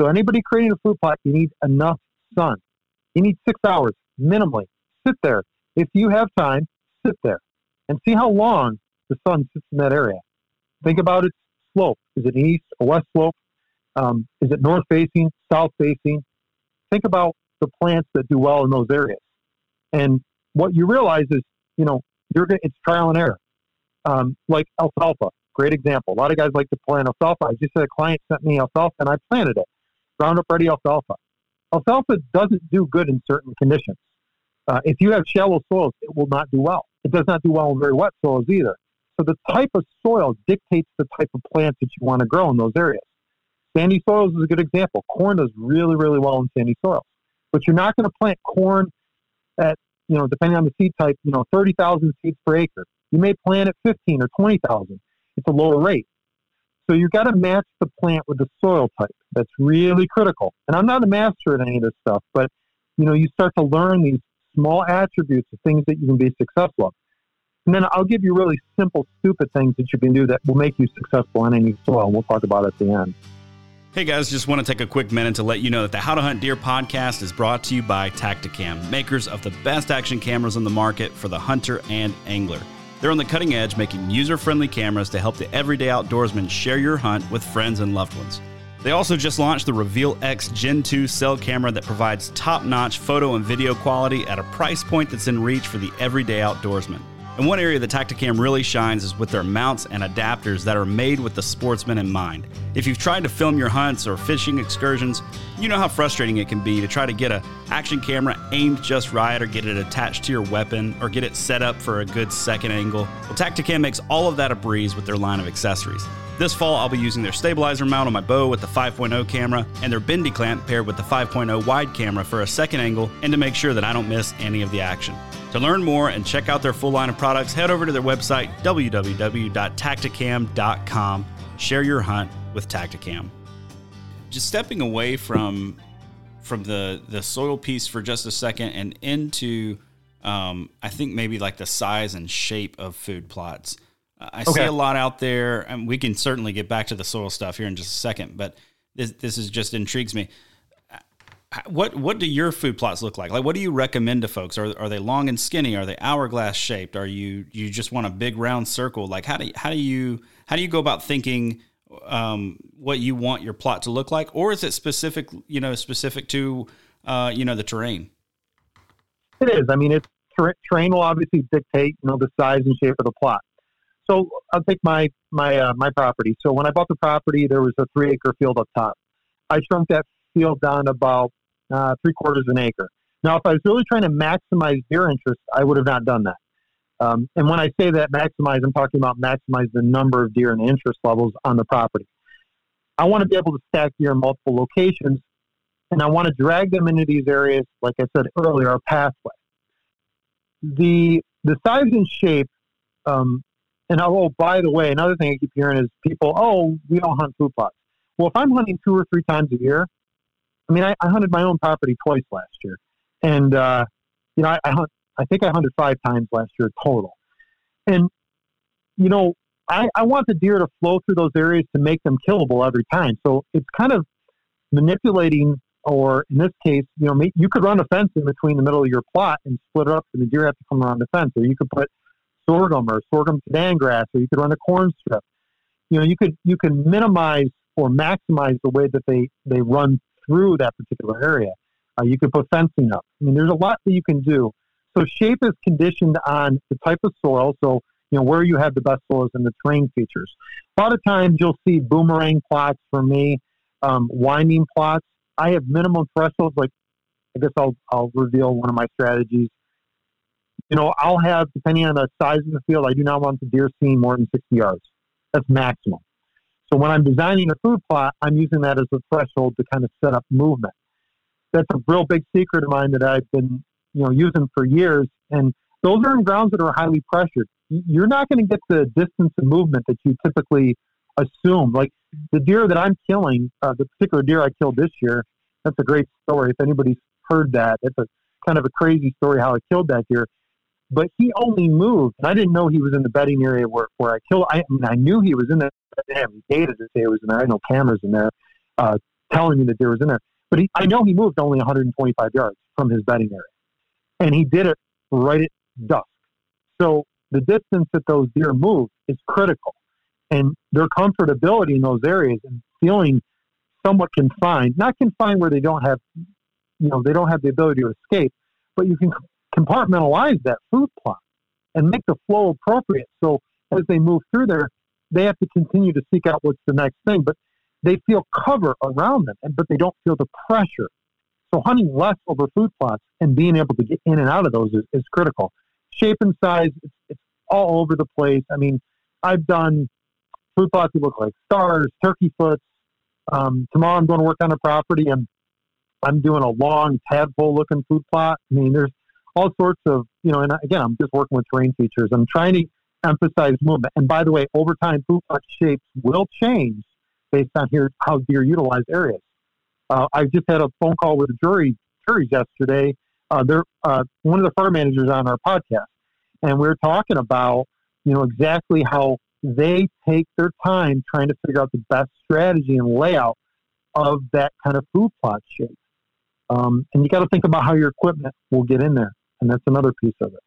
So anybody creating a food plot, you need enough sun. You need six hours minimally. Sit there. If you have time, sit there and see how long the sun sits in that area. Think about its slope. Is it east or west slope? Um, is it north facing, south facing? Think about the plants that do well in those areas. And what you realize is, you know, you're it's trial and error. Um, like alfalfa, great example. A lot of guys like to plant alfalfa. I just had a client sent me alfalfa and I planted it. Roundup ready alfalfa. Alfalfa doesn't do good in certain conditions. Uh, if you have shallow soils, it will not do well. It does not do well in very wet soils either. So the type of soil dictates the type of plants that you want to grow in those areas. Sandy soils is a good example. Corn does really, really well in sandy soils. But you're not going to plant corn at, you know, depending on the seed type, you know, 30,000 seeds per acre. You may plant at 15 or 20,000. It's a lower rate. So you've got to match the plant with the soil type. That's really critical. And I'm not a master at any of this stuff, but, you know, you start to learn these small attributes of things that you can be successful at. And then I'll give you really simple, stupid things that you can do that will make you successful in any soil. We'll talk about it at the end. Hey guys, just want to take a quick minute to let you know that the How to Hunt Deer podcast is brought to you by Tactacam, makers of the best action cameras on the market for the hunter and angler. They're on the cutting edge, making user friendly cameras to help the everyday outdoorsman share your hunt with friends and loved ones. They also just launched the Reveal X Gen 2 cell camera that provides top notch photo and video quality at a price point that's in reach for the everyday outdoorsman. And one area the Tactacam really shines is with their mounts and adapters that are made with the sportsman in mind. If you've tried to film your hunts or fishing excursions, you know how frustrating it can be to try to get a action camera aimed just right or get it attached to your weapon or get it set up for a good second angle. Well, Tactacam makes all of that a breeze with their line of accessories. This fall, I'll be using their stabilizer mount on my bow with the 5.0 camera and their bendy clamp paired with the 5.0 wide camera for a second angle and to make sure that I don't miss any of the action. To learn more and check out their full line of products, head over to their website, www.tactacam.com. Share your hunt with Tactacam. Just stepping away from from the the soil piece for just a second and into um, I think maybe like the size and shape of food plots. Uh, I okay. see a lot out there, and we can certainly get back to the soil stuff here in just a second. But this this is just intrigues me what what do your food plots look like? Like, what do you recommend to folks? Are are they long and skinny? Are they hourglass shaped? Are you you just want a big round circle? Like, how do you, how do you how do you go about thinking um, what you want your plot to look like, or is it specific? You know, specific to uh, you know the terrain. It is. I mean, it's terrain will obviously dictate you know the size and shape of the plot. So I'll take my my uh, my property. So when I bought the property, there was a three acre field up top. I shrunk that field down about uh, three quarters of an acre. Now, if I was really trying to maximize deer interest, I would have not done that. Um, and when I say that maximize, I'm talking about maximize the number of deer and interest levels on the property. I want to be able to stack deer in multiple locations, and I want to drag them into these areas, like I said earlier, a pathway. The the size and shape, um, and oh, by the way, another thing I keep hearing is people, oh, we don't hunt food plots. Well, if I'm hunting two or three times a year, I mean, I, I hunted my own property twice last year, and uh, you know, I, I hunt. I think I hunted five times last year total, and you know, I, I want the deer to flow through those areas to make them killable every time. So it's kind of manipulating, or in this case, you know, you could run a fence in between the middle of your plot and split it up, and the deer have to come around the fence. Or you could put sorghum or sorghum sudan grass, or you could run a corn strip. You know, you could you can minimize or maximize the way that they they run through that particular area. Uh, you could put fencing up. I mean, there's a lot that you can do. So shape is conditioned on the type of soil. So you know where you have the best soils and the terrain features. A lot of times you'll see boomerang plots for me, um, winding plots. I have minimum thresholds. Like I guess I'll I'll reveal one of my strategies. You know, I'll have depending on the size of the field. I do not want the deer seeing more than 60 yards. That's maximum. So when I'm designing a food plot, I'm using that as a threshold to kind of set up movement. That's a real big secret of mine that I've been, you know, using for years. And those are in grounds that are highly pressured. You're not going to get the distance of movement that you typically assume. Like the deer that I'm killing, uh, the particular deer I killed this year, that's a great story. If anybody's heard that, it's a kind of a crazy story how I killed that deer. But he only moved, and I didn't know he was in the bedding area where, where I killed. I, I mean, I knew he was in there. Didn't have any data to say it was in there. I had no cameras in there uh, telling me that deer was in there. But he, I know he moved only 125 yards from his bedding area, and he did it right at dusk. So the distance that those deer move is critical, and their comfortability in those areas and feeling somewhat confined, not confined where they don't have, you know, they don't have the ability to escape, but you can compartmentalize that food plot and make the flow appropriate. So as they move through there, they have to continue to seek out what's the next thing, but they feel cover around them, but they don't feel the pressure. So hunting less over food plots and being able to get in and out of those is, is critical. Shape and size, it's, it's all over the place. I mean, I've done food plots that look like stars, turkey foots. Um, tomorrow I'm going to work on a property and I'm doing a long tadpole looking food plot. I mean, there's all sorts of, you know, and again, I'm just working with terrain features. I'm trying to emphasize movement. And by the way, over time, food plot shapes will change based on here how deer utilize areas. Uh, I just had a phone call with the jury juries yesterday. Uh, they're uh, one of the farm managers on our podcast, and we are talking about you know exactly how they take their time trying to figure out the best strategy and layout of that kind of food plot shape. Um, and you got to think about how your equipment will get in there, and that's another piece of it.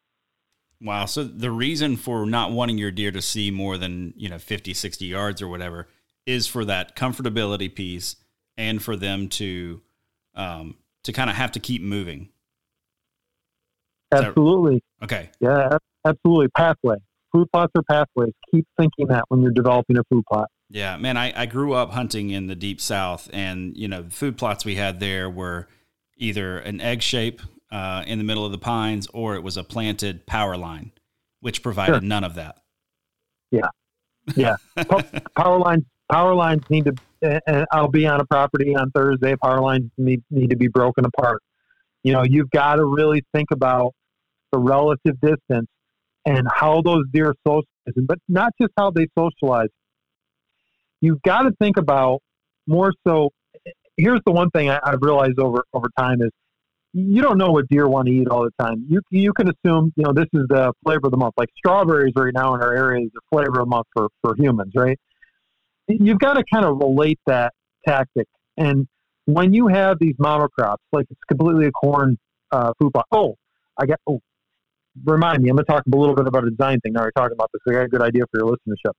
Wow. So the reason for not wanting your deer to see more than, you know, 50, 60 yards or whatever is for that comfortability piece and for them to um, to kind of have to keep moving. Absolutely. That, okay. Yeah, absolutely. Pathway. Food plots are pathways. Keep thinking that when you're developing a food plot. Yeah, man, I, I grew up hunting in the deep south and you know, the food plots we had there were either an egg shape uh, in the middle of the pines or it was a planted power line, which provided sure. none of that. Yeah. Yeah. power lines power lines need to, and I'll be on a property on Thursday, power lines need, need to be broken apart. You know, you've got to really think about the relative distance and how those deer socialize, but not just how they socialize. You've got to think about more so. Here's the one thing I, I've realized over, over time is you don't know what deer want to eat all the time. You you can assume you know this is the flavor of the month. Like strawberries right now in our area is the flavor of the month for for humans, right? you've got to kind of relate that tactic. And when you have these monocrops, like it's completely a corn uh, food plot. Oh, I got. Oh, remind me. I'm going to talk a little bit about a design thing. Now we're talking about this. I got a good idea for your listenership.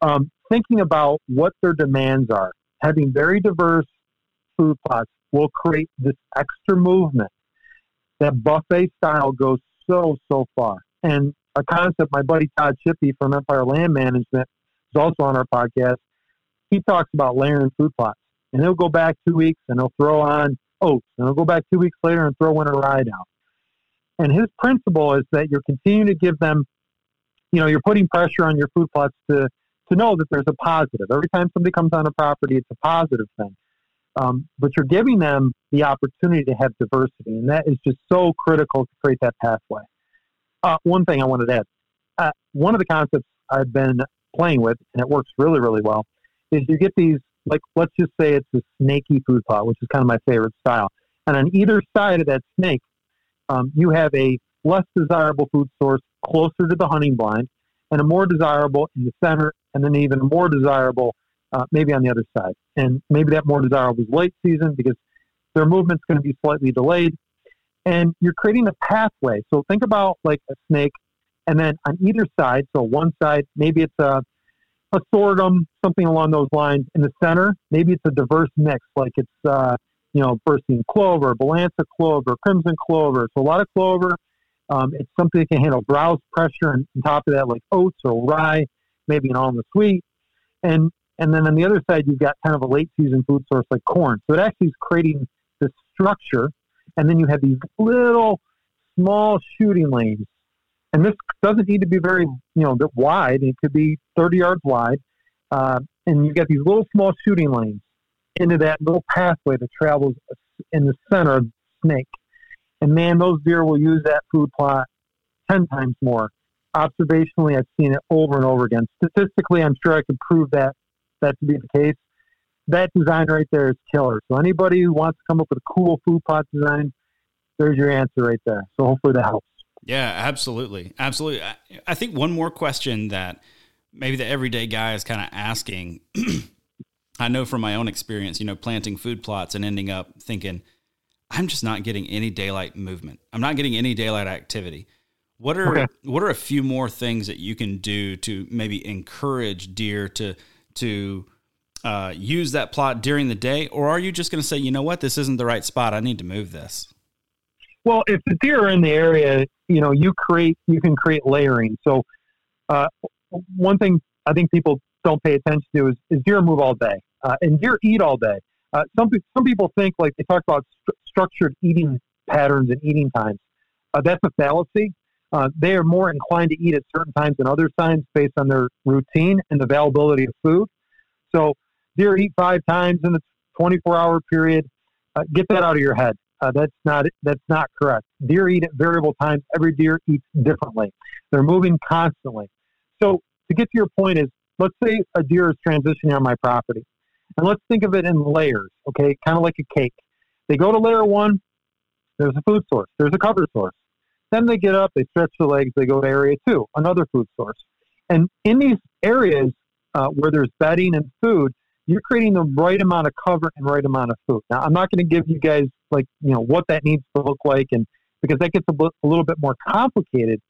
Um, thinking about what their demands are, having very diverse food plots will create this extra movement. That buffet style goes so so far. And a concept my buddy Todd Shippey from Empire Land Management is also on our podcast. He talks about layering food plots, and he'll go back two weeks and he'll throw on oats, and he'll go back two weeks later and throw in a rye down. And his principle is that you're continuing to give them, you know, you're putting pressure on your food plots to to know that there's a positive. Every time somebody comes on a property, it's a positive thing. Um, but you're giving them the opportunity to have diversity, and that is just so critical to create that pathway. Uh, one thing I wanted to add: uh, one of the concepts I've been playing with, and it works really, really well, is you get these, like, let's just say it's a snaky food plot, which is kind of my favorite style. And on either side of that snake, um, you have a less desirable food source closer to the hunting blind, and a more desirable in the center, and then even more desirable uh, maybe on the other side. And maybe that more desirable is late season because their movement's going to be slightly delayed. And you're creating a pathway. So think about like a snake and then on either side, so one side, maybe it's a, a sorghum, something along those lines. In the center, maybe it's a diverse mix, like it's, uh, you know, berseem clover, balansa clover, crimson clover. So a lot of clover. Um, it's something that can handle browse pressure, and on top of that, like oats or rye, maybe an almond sweet. And and then on the other side, you've got kind of a late season food source like corn. So it actually is creating this structure. And then you have these little small shooting lanes and this doesn't need to be very, you know, wide. It could be 30 yards wide. uh, and you get these little small shooting lanes into that little pathway that travels in the center of the snake. And man, those deer will use that food plot 10 times more. Observationally, I've seen it over and over again. Statistically, I'm sure I could prove that that to be the case. That design right there is killer. So anybody who wants to come up with a cool food plot design, there's your answer right there. So hopefully that helps. Yeah, absolutely. Absolutely. I, I think one more question that maybe the everyday guy is kind of asking I know from my own experience, you know, planting food plots and ending up thinking, I'm just not getting any daylight movement. I'm not getting any daylight activity. What are okay. what are a few more things that you can do to maybe encourage deer to to uh, use that plot during the day, or are you just going to say, you know what, this isn't the right spot. I need to move this. Well, if the deer are in the area, you know, you create you can create layering. So, uh, one thing I think people don't pay attention to is, is deer move all day, uh, and deer eat all day. Uh, some some people think like they talk about st- structured eating patterns and eating times. Uh, that's a fallacy. Uh, they are more inclined to eat at certain times than other times based on their routine and the availability of food. So deer eat five times in a 24 hour period. Uh, get that out of your head. Uh, that's not that's not correct. Deer eat at variable times. Every deer eats differently. They're moving constantly. So to get to your point is, let's say a deer is transitioning on my property, and let's think of it in layers. Okay, kind of like a cake. They go to layer one. There's a food source. There's a cover source. Then they get up. They stretch their legs. They go to area two, another food source. And in these areas uh, where there's bedding and food, you're creating the right amount of cover and right amount of food. Now, I'm not going to give you guys like you know what that needs to look like, and because that gets a, bit, a little bit more complicated.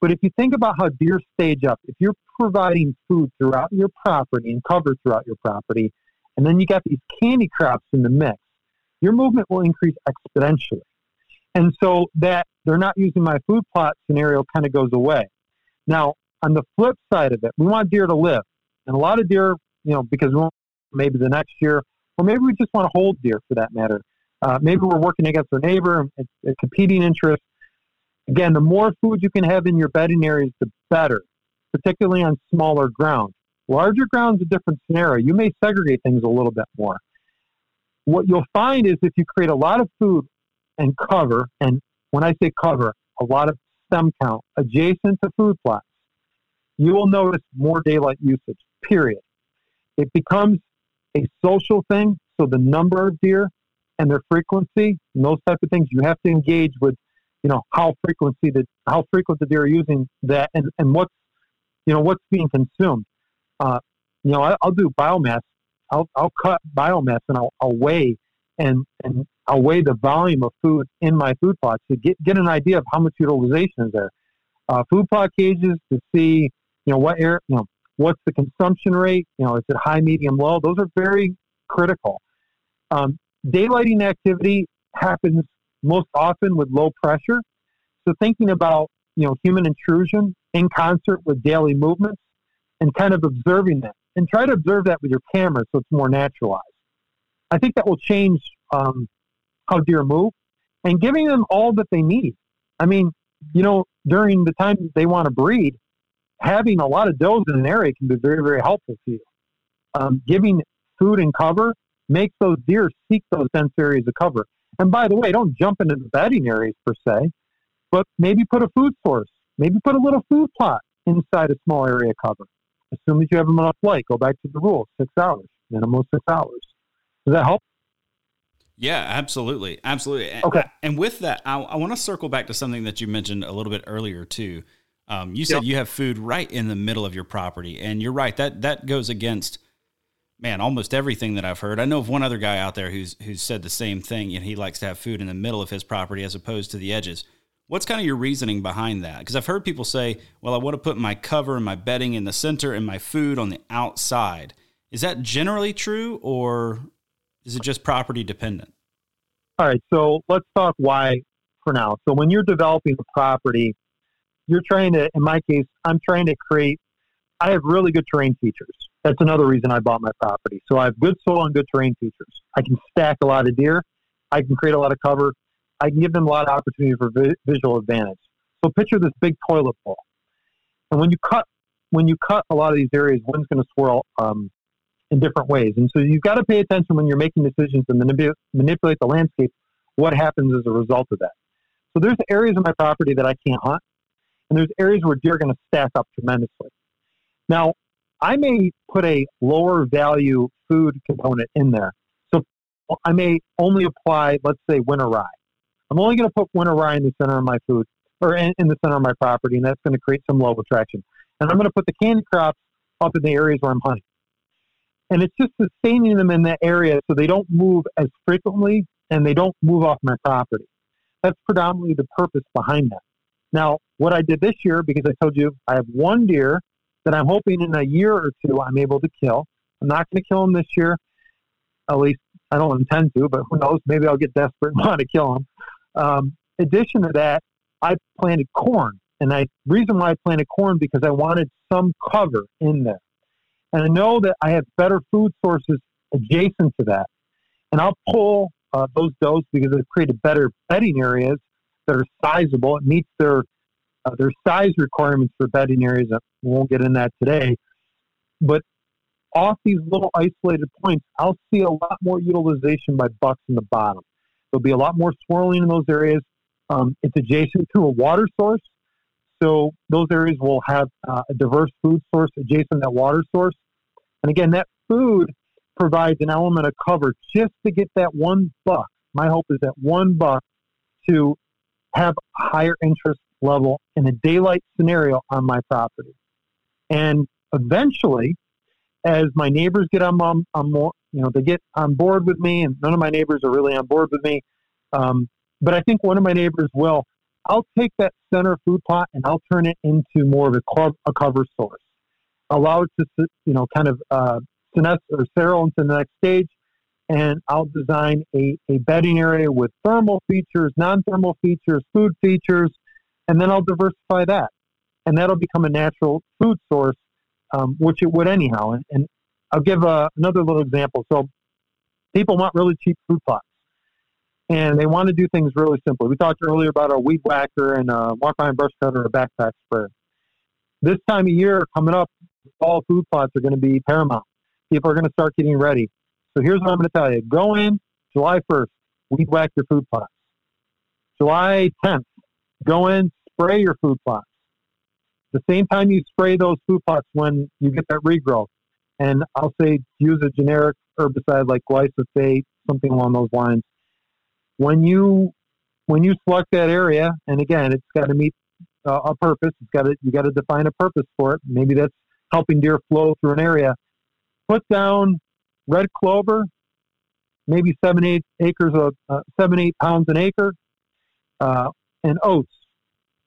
But if you think about how deer stage up, if you're providing food throughout your property and cover throughout your property, and then you got these candy crops in the mix, your movement will increase exponentially. And so that they're not using my food plot scenario kind of goes away. Now, on the flip side of it, we want deer to live. And a lot of deer you know, because we maybe the next year, or maybe we just want to hold deer for that matter. Uh, maybe we're working against our neighbor, it's a competing interest. Again, the more food you can have in your bedding areas, the better, particularly on smaller ground. Larger ground's a different scenario. You may segregate things a little bit more. What you'll find is if you create a lot of food and cover, and when I say cover, a lot of stem count adjacent to food plots, you will notice more daylight usage, period. It becomes a social thing. So the number of deer and their frequency and those type of things, you have to engage with, you know, how frequency the how frequent the deer are using that and, and what's you know what's being consumed. Uh, you know, I, will do biomass. I'll, I'll cut biomass and I'll, I'll weigh and and I'll weigh the volume of food in my food plots to get get an idea of how much utilization is there. Uh, food plot cages to see you know what air you know What's the consumption rate? You know, is it high, medium, low? Those are very critical. Um, daylighting activity happens most often with low pressure. So thinking about you know human intrusion in concert with daily movements and kind of observing that and try to observe that with your camera so it's more naturalized. I think that will change um, how deer move and giving them all that they need. I mean, you know, during the time they want to breed, having a lot of does in an area can be very, very helpful to you. Um, giving food and cover makes those deer seek those dense areas of cover. And by the way, don't jump into the bedding areas per se, but maybe put a food source, maybe put a little food plot inside a small area cover. As soon as you have enough light, go back to the rule: six hours, minimum six hours. Does that help? Yeah, absolutely, absolutely. Okay. And with that, I, I want to circle back to something that you mentioned a little bit earlier too. Um, you said yep. you have food right in the middle of your property, and you're right that that goes against man almost everything that I've heard. I know of one other guy out there who's who's said the same thing, and he likes to have food in the middle of his property as opposed to the edges. What's kind of your reasoning behind that? Because I've heard people say, "Well, I want to put my cover and my bedding in the center and my food on the outside." Is that generally true, or is it just property dependent? All right, so let's talk why for now. So when you're developing a property, you're trying to, in my case, I'm trying to create, I have really good terrain features. That's another reason I bought my property. So I have good soil and good terrain features. I can stack a lot of deer. I can create a lot of cover. I can give them a lot of opportunity for vi- visual advantage. So picture this big toilet bowl. And when you cut when you cut a lot of these areas, wind's going to swirl um, in different ways. And so you've got to pay attention when you're making decisions and manip- manipulate the landscape, what happens as a result of that. So there's areas of my property that I can't hunt, and there's areas where deer are going to stack up tremendously. Now, I may put a lower value food component in there. So I may only apply, let's say, winter rye. I'm only going to put winter rye in the center of my food or in, in the center of my property, and that's going to create some low attraction. And I'm going to put the candy crops up in the areas where I'm hunting. And it's just sustaining them in that area so they don't move as frequently and they don't move off my property. That's predominantly the purpose behind that. Now, what I did this year, because I told you I have one deer that I'm hoping in a year or two I'm able to kill. I'm not going to kill him this year. At least I don't intend to, but who knows? Maybe I'll get desperate and want to kill him. Um, addition to that, I planted corn, and I reason why I planted corn because I wanted some cover in there, and I know that I have better food sources adjacent to that, and I'll pull uh, those does because they've created better bedding areas that are sizable. It meets their uh, their size requirements for bedding areas. We won't get in that today, but off these little isolated points, I'll see a lot more utilization by bucks in the bottom. There'll be a lot more swirling in those areas. Um, it's adjacent to a water source, so those areas will have uh, a diverse food source adjacent to that water source. And again, that food provides an element of cover just to get that one buck. My hope is that one buck to have a higher interest level in a daylight scenario on my property. And eventually, as my neighbors get on, on, on more, you know, they get on board with me, and none of my neighbors are really on board with me. Um, but I think one of my neighbors will. I'll take that center food plot and I'll turn it into more of a, club, a cover source. Allow it to, you know, kind of uh, senesce or settle into the next stage, and I'll design a, a bedding area with thermal features, non-thermal features, food features, and then I'll diversify that, and that'll become a natural food source, um, which it would anyhow. And, and I'll give uh, another little example. So people want really cheap food plots, and they want to do things really simple. We talked earlier about a weed whacker and a walk behind brush cutter, or a backpack sprayer. This time of year coming up, all food plots are going to be paramount. People are going to start getting ready. So here's what I'm going to tell you: go in July 1st, weed whack your food plots. July 10th, go in, spray your food plots. The same time you spray those food plots when you get that regrowth, and I'll say use a generic herbicide like glyphosate, something along those lines. When you when you select that area, and again, it's got to meet uh, a purpose. It's got to you got to define a purpose for it. Maybe that's helping deer flow through an area. Put down red clover, maybe seven eight acres of uh, seven eight pounds an acre, uh, and oats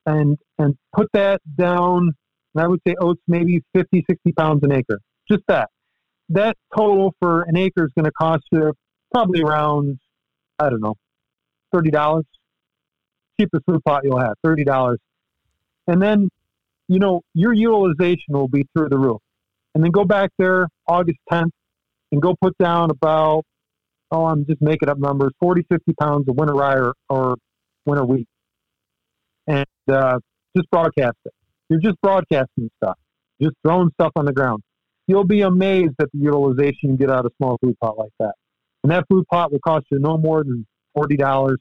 and and put that down. And I would say oats maybe 50, 60 pounds an acre. Just that. That total for an acre is going to cost you probably around, I don't know, thirty dollars. Cheapest food plot you'll have, thirty dollars. And then, you know, your utilization will be through the roof. And then go back there August 10th and go put down about, oh, I'm just making up numbers, 40, 50 pounds of winter rye or, or winter wheat and uh, just broadcast it. You're just broadcasting stuff, just throwing stuff on the ground. You'll be amazed at the utilization you get out of a small food pot like that. And that food pot will cost you no more than forty dollars.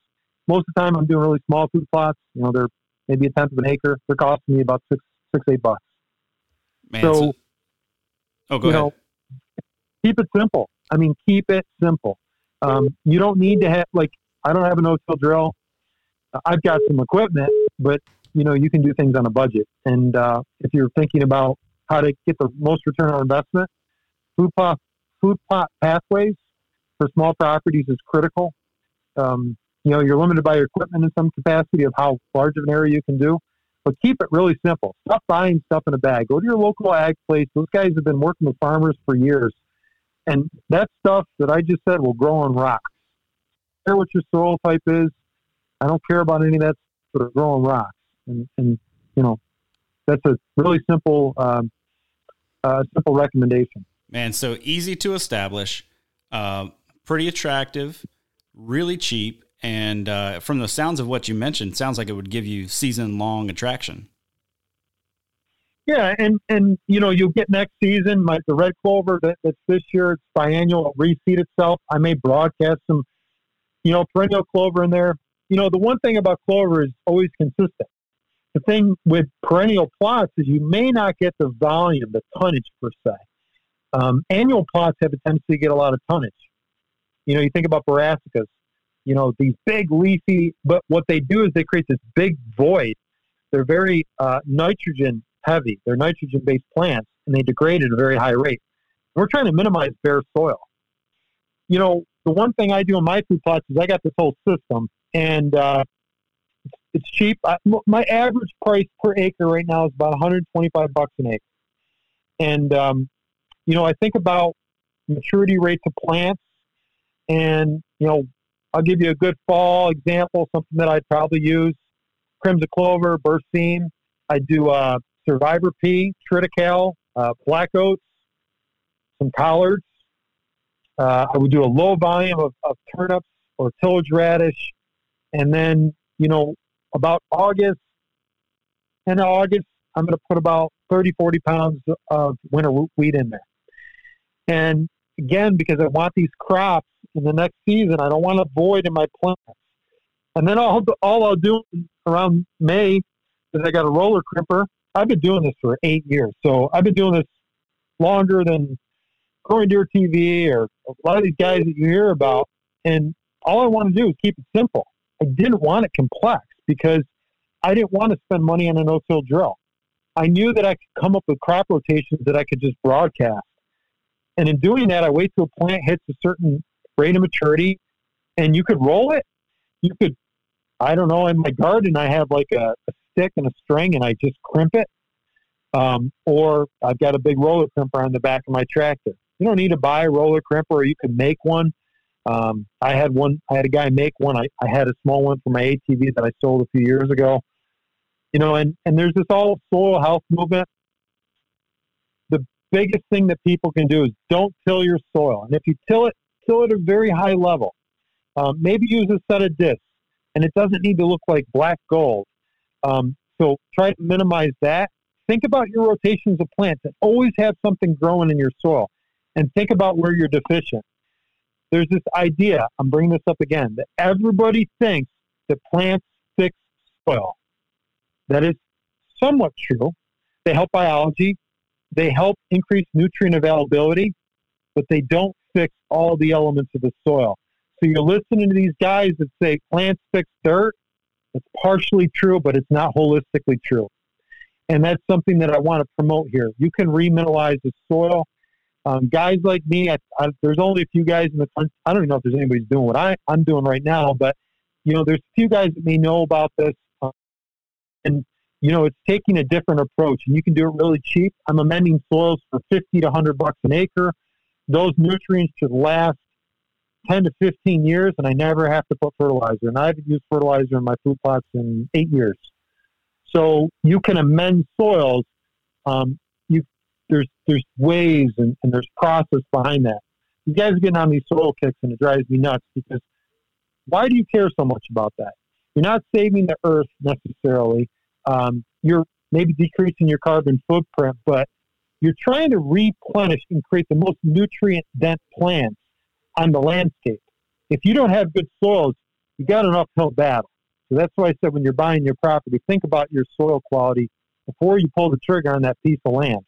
Most of the time, I'm doing really small food plots. You know, they're maybe a tenth of an acre. They're costing me about six, six, eight bucks. Man, so, oh, go ahead. know, keep it simple. I mean, keep it simple. Um, you don't need to have like I don't have a no-till drill. I've got some equipment, but you know you can do things on a budget. And uh, if you're thinking about how to get the most return on investment, food plot food plot pathways for small properties is critical. Um, you know you're limited by your equipment in some capacity of how large of an area you can do, but keep it really simple. Stop buying stuff in a bag. Go to your local ag place. Those guys have been working with farmers for years, and that stuff that I just said will grow on rocks. Care what your soil type is. I don't care about any of that sort of growing rocks. And, and you know, that's a really simple, um, uh, simple recommendation. Man, so easy to establish, uh, pretty attractive, really cheap, and uh, from the sounds of what you mentioned, sounds like it would give you season long attraction. Yeah, and and you know you'll get next season. My the red clover that, that's this year it's biannual, reseed itself. I may broadcast some, you know, perennial clover in there. You know, the one thing about clover is always consistent. The thing with perennial plots is you may not get the volume, the tonnage per se. Um, annual plots have a tendency to get a lot of tonnage. You know, you think about brassicas, you know, these big leafy, but what they do is they create this big void. They're very uh, nitrogen heavy. They're nitrogen based plants and they degrade at a very high rate. We're trying to minimize bare soil. You know, the one thing I do in my food plots is I got this whole system and uh, it's cheap. I, my average price per acre right now is about 125 bucks an acre. And, um, you know, I think about maturity rates of plants and, you know, I'll give you a good fall example, something that I'd probably use. Crimson clover, berseem. I do uh, survivor pea, triticale, uh, black oats, some collards. Uh, I would do a low volume of, of turnips or tillage radish. And then, you know, about August, end of August, I'm going to put about 30, 40 pounds of winter wheat in there. And again, because I want these crops in the next season, I don't want a void in my plants. And then all, all I'll do around May is I got a roller crimper. I've been doing this for eight years. So I've been doing this longer than Growing Deer TV or a lot of these guys that you hear about. And all I want to do is keep it simple. I didn't want it complex because I didn't want to spend money on a no-till drill. I knew that I could come up with crop rotations that I could just broadcast. And in doing that, I wait till a plant hits a certain rate of maturity and you could roll it. You could, I don't know, in my garden, I have like a, a stick and a string and I just crimp it. Um, or I've got a big roller crimper on the back of my tractor. You don't need to buy a roller crimper or you can make one. Um, I had one. I had a guy make one. I, I had a small one for my ATV that I sold a few years ago. You know, and and there's this all soil health movement. Biggest thing that people can do is don't till your soil, and if you till it, till it at a very high level. Um, maybe use a set of discs, and it doesn't need to look like black gold. Um, so try to minimize that. Think about your rotations of plants and always have something growing in your soil, and think about where you're deficient there's this idea, I'm bringing this up again, that everybody thinks that plants fix soil. That is somewhat true. They help biology, they help increase nutrient availability, but they don't fix all the elements of the soil. So you're listening to these guys that say plants fix dirt. It's partially true, but it's not holistically true. And that's something that I want to promote here. You can remineralize the soil um, guys like me, I, I, there's only a few guys in the country. I don't even know if there's anybody doing what I, I'm doing right now, but you know, there's a few guys that may know about this, um, and you know, it's taking a different approach, and you can do it really cheap. I'm amending soils for 50 to 100 bucks an acre. Those nutrients should last 10 to 15 years, and I never have to put fertilizer. And I haven't used fertilizer in my food plots in eight years. So you can amend soils. Um, there's there's ways and, and there's process behind that. You guys are getting on these soil kicks and it drives me nuts because why do you care so much about that? You're not saving the earth necessarily. Um, you're maybe decreasing your carbon footprint, but you're trying to replenish and create the most nutrient dense plants on the landscape. If you don't have good soils, you got an uphill battle. So that's why I said when you're buying your property, think about your soil quality before you pull the trigger on that piece of land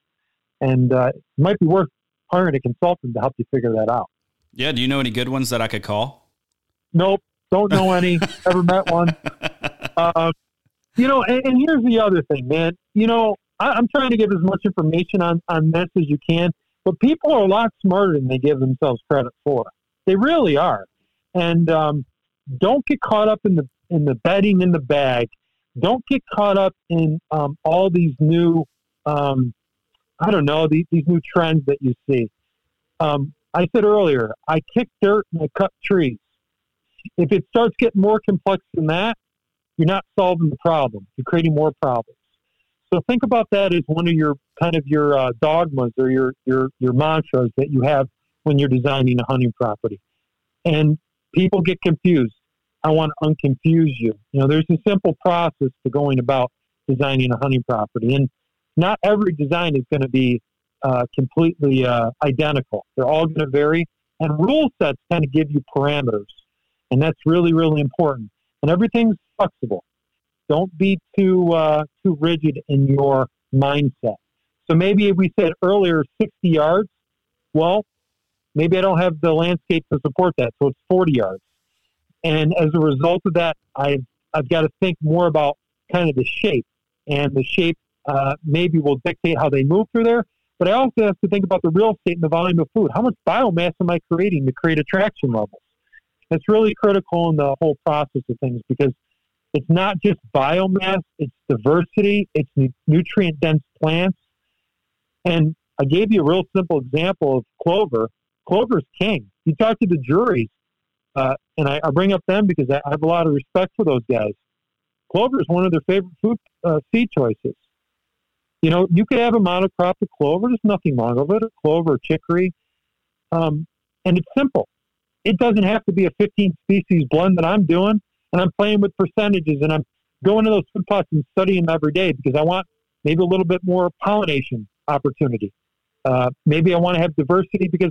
and uh, it might be worth hiring a consultant to help you figure that out. Yeah. Do you know any good ones that I could call? Nope. Don't know any. Never met one. Uh, you know, and, and, here's the other thing, man. You know, I, I'm trying to give as much information on, on this as you can, but people are a lot smarter than they give themselves credit for. They really are. And um, don't get caught up in the in the betting in the bag. Don't get caught up in um, all these new um, I don't know, these, these new trends that you see. Um, I said earlier, I kick dirt and I cut trees. If it starts getting more complex than that, you're not solving the problem. You're creating more problems. So think about that as one of your kind of your uh, dogmas or your, your, your mantras that you have when you're designing a hunting property. And people get confused. I want to unconfuse you. You know, there's a simple process to going about designing a hunting property. And not every design is going to be uh, completely uh, identical. They're all going to vary, and rule sets kind of give you parameters, and that's really really important. And everything's flexible. Don't be too uh, too rigid in your mindset. So maybe we said earlier 60 yards. Well, maybe I don't have the landscape to support that, so it's 40 yards. And as a result of that, I've I've got to think more about kind of the shape, and the shape uh, maybe will dictate how they move through there. But I also have to think about the real estate and the volume of food. How much biomass am I creating to create attraction levels? It's really critical in the whole process of things because it's not just biomass, it's diversity, it's nutrient dense plants. And I gave you a real simple example of clover. Clover's king. You talk to the juries, uh, and I, I, bring up them because I, have a lot of respect for those guys. Clover is one of their favorite food uh, seed choices. You know, you could have a monocrop of clover. There's nothing wrong with it, clover, chicory. Um, and it's simple. It doesn't have to be a 15 species blend that I'm doing. And I'm playing with percentages and I'm going to those food plots and studying them every day because I want maybe a little bit more pollination opportunity. Uh, maybe I want to have diversity because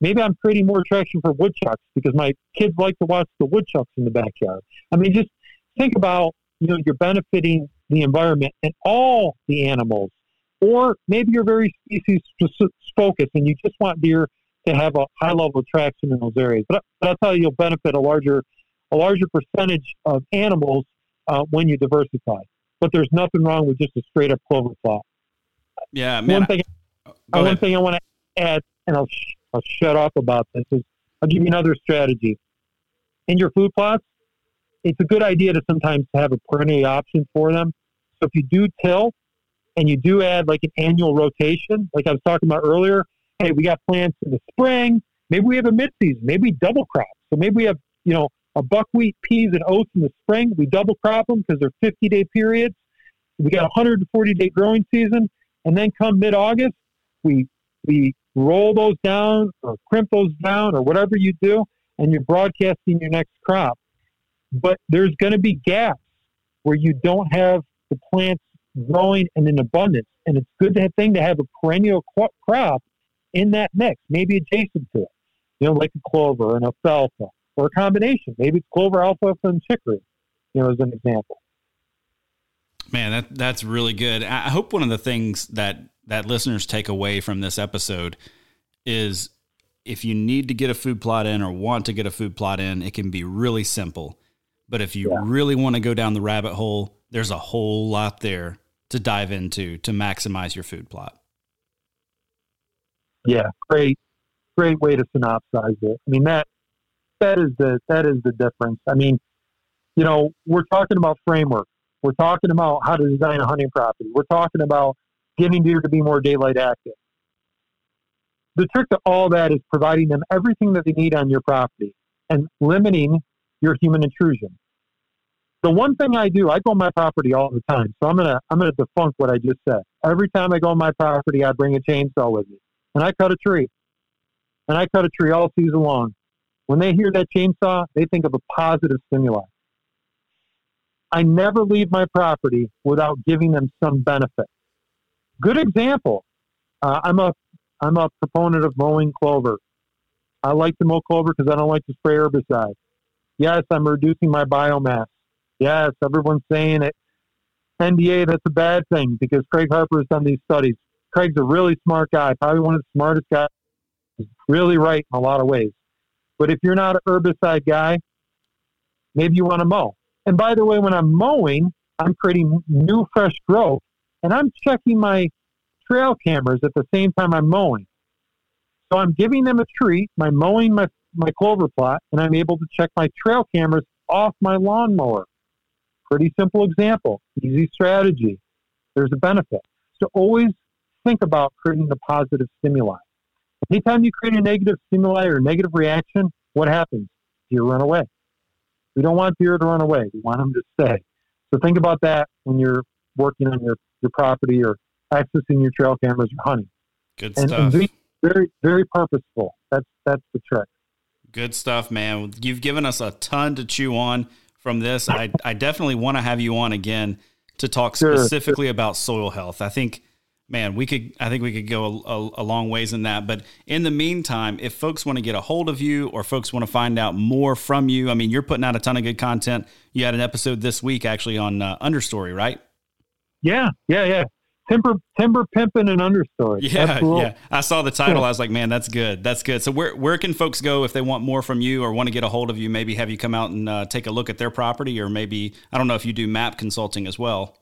maybe I'm creating more attraction for woodchucks because my kids like to watch the woodchucks in the backyard. I mean, just think about you know you're benefiting the environment and all the animals, or maybe you're very species focused and you just want deer to have a high level attraction in those areas. But, but I'll tell you, you'll benefit a larger a larger percentage of animals uh, when you diversify. But there's nothing wrong with just a straight up clover plot. Yeah, man. One thing, I, one thing I want to add, and I'll sh- I'll shut up about this. Is I'll give you another strategy. In your food plots, it's a good idea to sometimes have a perennial option for them. So if you do till and you do add like an annual rotation, like I was talking about earlier, hey, we got plants in the spring. Maybe we have a mid season. Maybe double crop. So maybe we have you know a buckwheat, peas, and oats in the spring. We double crop them because they're 50 day periods. We got a 140 day growing season, and then come mid August, we we roll those down or crimp those down or whatever you do, and you're broadcasting your next crop. But there's going to be gaps where you don't have the plants growing in an abundance, and it's good thing to have a perennial crop in that mix, maybe adjacent to it. You know, like a clover and alfalfa, or a combination. Maybe it's clover, alfalfa, and chicory. You know, as an example. Man, that that's really good. I hope one of the things that that listeners take away from this episode is if you need to get a food plot in or want to get a food plot in, it can be really simple. But if you yeah. really want to go down the rabbit hole, there's a whole lot there to dive into to maximize your food plot. Yeah, great, great way to synopsize it. I mean that that is the that is the difference. I mean, you know, we're talking about framework. We're talking about how to design a hunting property. We're talking about getting deer to be more daylight active. The trick to all that is providing them everything that they need on your property and limiting your human intrusion. The one thing I do, I go on my property all the time. So I'm gonna I'm gonna defunk what I just said. Every time I go on my property, I bring a chainsaw with me, and I cut a tree, and I cut a tree all season long. When they hear that chainsaw, they think of a positive stimuli. I never leave my property without giving them some benefit. Good example. Uh, I'm a I'm a proponent of mowing clover. I like to mow clover because I don't like to spray herbicide. Yes, I'm reducing my biomass. Yes, everyone's saying it. NDA, that's a bad thing because Craig Harper has done these studies. Craig's a really smart guy, probably one of the smartest guys. He's really right in a lot of ways. But if you're not an herbicide guy, maybe you want to mow. And by the way, when I'm mowing, I'm creating new fresh growth and I'm checking my trail cameras at the same time I'm mowing. So I'm giving them a treat by mowing my, my clover plot, and I'm able to check my trail cameras off my lawnmower. Pretty simple example, easy strategy. There's a benefit. So always think about creating the positive stimuli. Anytime you create a negative stimuli or negative reaction, what happens? Deer run away. We don't want deer to run away. We want them to stay. So think about that when you're working on your, your property or accessing your trail cameras or hunting. Good and, stuff. And very, very purposeful. That's that's the trick. Good stuff, man. You've given us a ton to chew on from this. I, I definitely want to have you on again to talk specifically sure. about soil health. I think man, we could, I think we could go a, a, a, long ways in that. But in the meantime, if folks want to get a hold of you or folks want to find out more from you, I mean, you're putting out a ton of good content. You had an episode this week actually on uh, Understory, right? Yeah, yeah, yeah. Timber, timber pimping and understory. Yeah, Absolutely. yeah. I saw the title. I was like, man, that's good. That's good. So where where can folks go if they want more from you or want to get a hold of you? Maybe have you come out and uh, take a look at their property, or maybe I don't know if you do map consulting as well.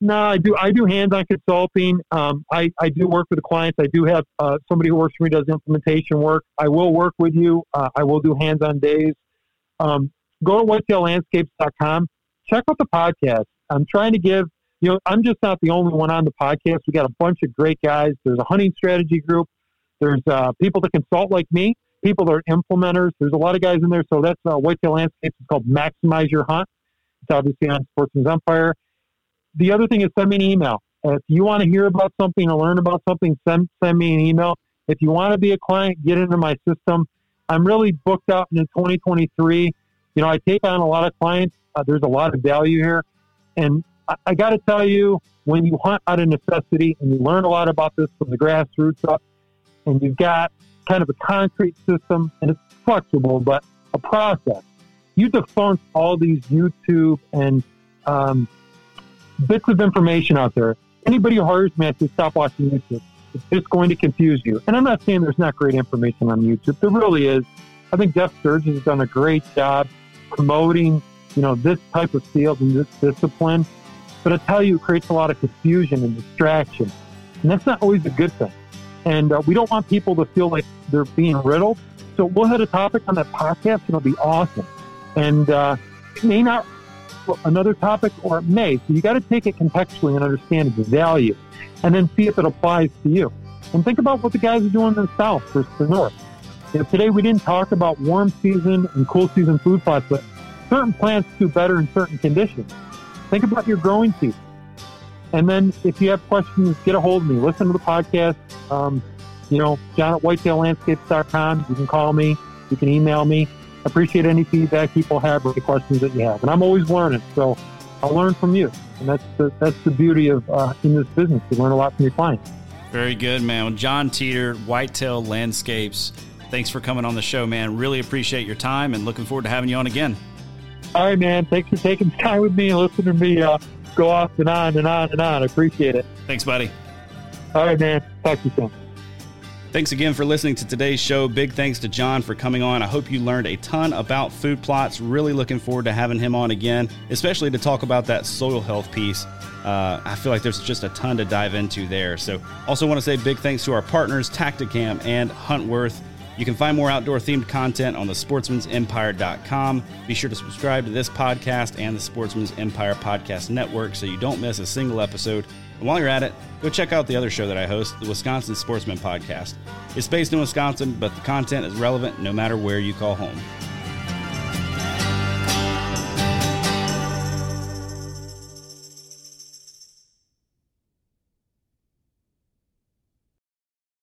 No, I do. I do hands-on consulting. Um, I, I do work with the clients. I do have uh, somebody who works for me does implementation work. I will work with you. Uh, I will do hands-on days. Um, go to whitetaillandscapes.com. Check out the podcast. I'm trying to give. You know, I'm just not the only one on the podcast. We got a bunch of great guys. There's a hunting strategy group. There's uh, people that consult like me. People that are implementers. There's a lot of guys in there. So that's uh, Whitetail Landscapes. It's called Maximize Your Hunt. It's obviously on Sportsman's Empire the other thing is send me an email. If you want to hear about something or learn about something, send send me an email. If you want to be a client, get into my system. I'm really booked out in 2023. You know, I take on a lot of clients. Uh, there's a lot of value here, and I, I got to tell you, when you hunt out of necessity and you learn a lot about this from the grassroots up, and you've got kind of a concrete system and it's flexible, but a process. You defunct all these YouTube and um, bits of information out there. Anybody who hires me, I say stop watching YouTube. It's just going to confuse you. And I'm not saying there's not great information on YouTube. There really is. I think Jeff Sturgis has done a great job promoting, you know, this type of field and this discipline. But I tell you, it creates a lot of confusion and distraction. And that's not always a good thing. And uh, we don't want people to feel like they're being riddled. So we'll hit a topic on that podcast and it'll be awesome. And uh, it may not another topic or it may. So you got to take it contextually and understand its value and then see if it applies to you. And think about what the guys are doing in the South versus the North. You know, today we didn't talk about warm season and cool season food plots, but certain plants do better in certain conditions. Think about your growing season. And then if you have questions, get a hold of me. Listen to the podcast. Um, you know, John at whitetaillandscapes.com. You can call me. You can email me appreciate any feedback people have or the questions that you have. And I'm always learning, so I'll learn from you. And that's the, that's the beauty of uh, in this business. You learn a lot from your clients. Very good, man. Well, John Teeter, Whitetail Landscapes. Thanks for coming on the show, man. Really appreciate your time and looking forward to having you on again. All right, man. Thanks for taking time with me and listening to me uh, go off and on and on and on. I appreciate it. Thanks, buddy. All right, man. Talk to you soon. Thanks again for listening to today's show. Big thanks to John for coming on. I hope you learned a ton about food plots. Really looking forward to having him on again, especially to talk about that soil health piece. Uh, I feel like there's just a ton to dive into there. So, also want to say big thanks to our partners, Tactacam and Huntworth. You can find more outdoor themed content on the Sportsman's sportsmansempire.com. Be sure to subscribe to this podcast and the Sportsman's Empire Podcast Network so you don't miss a single episode. And while you're at it, go check out the other show that I host, the Wisconsin Sportsman Podcast. It's based in Wisconsin, but the content is relevant no matter where you call home.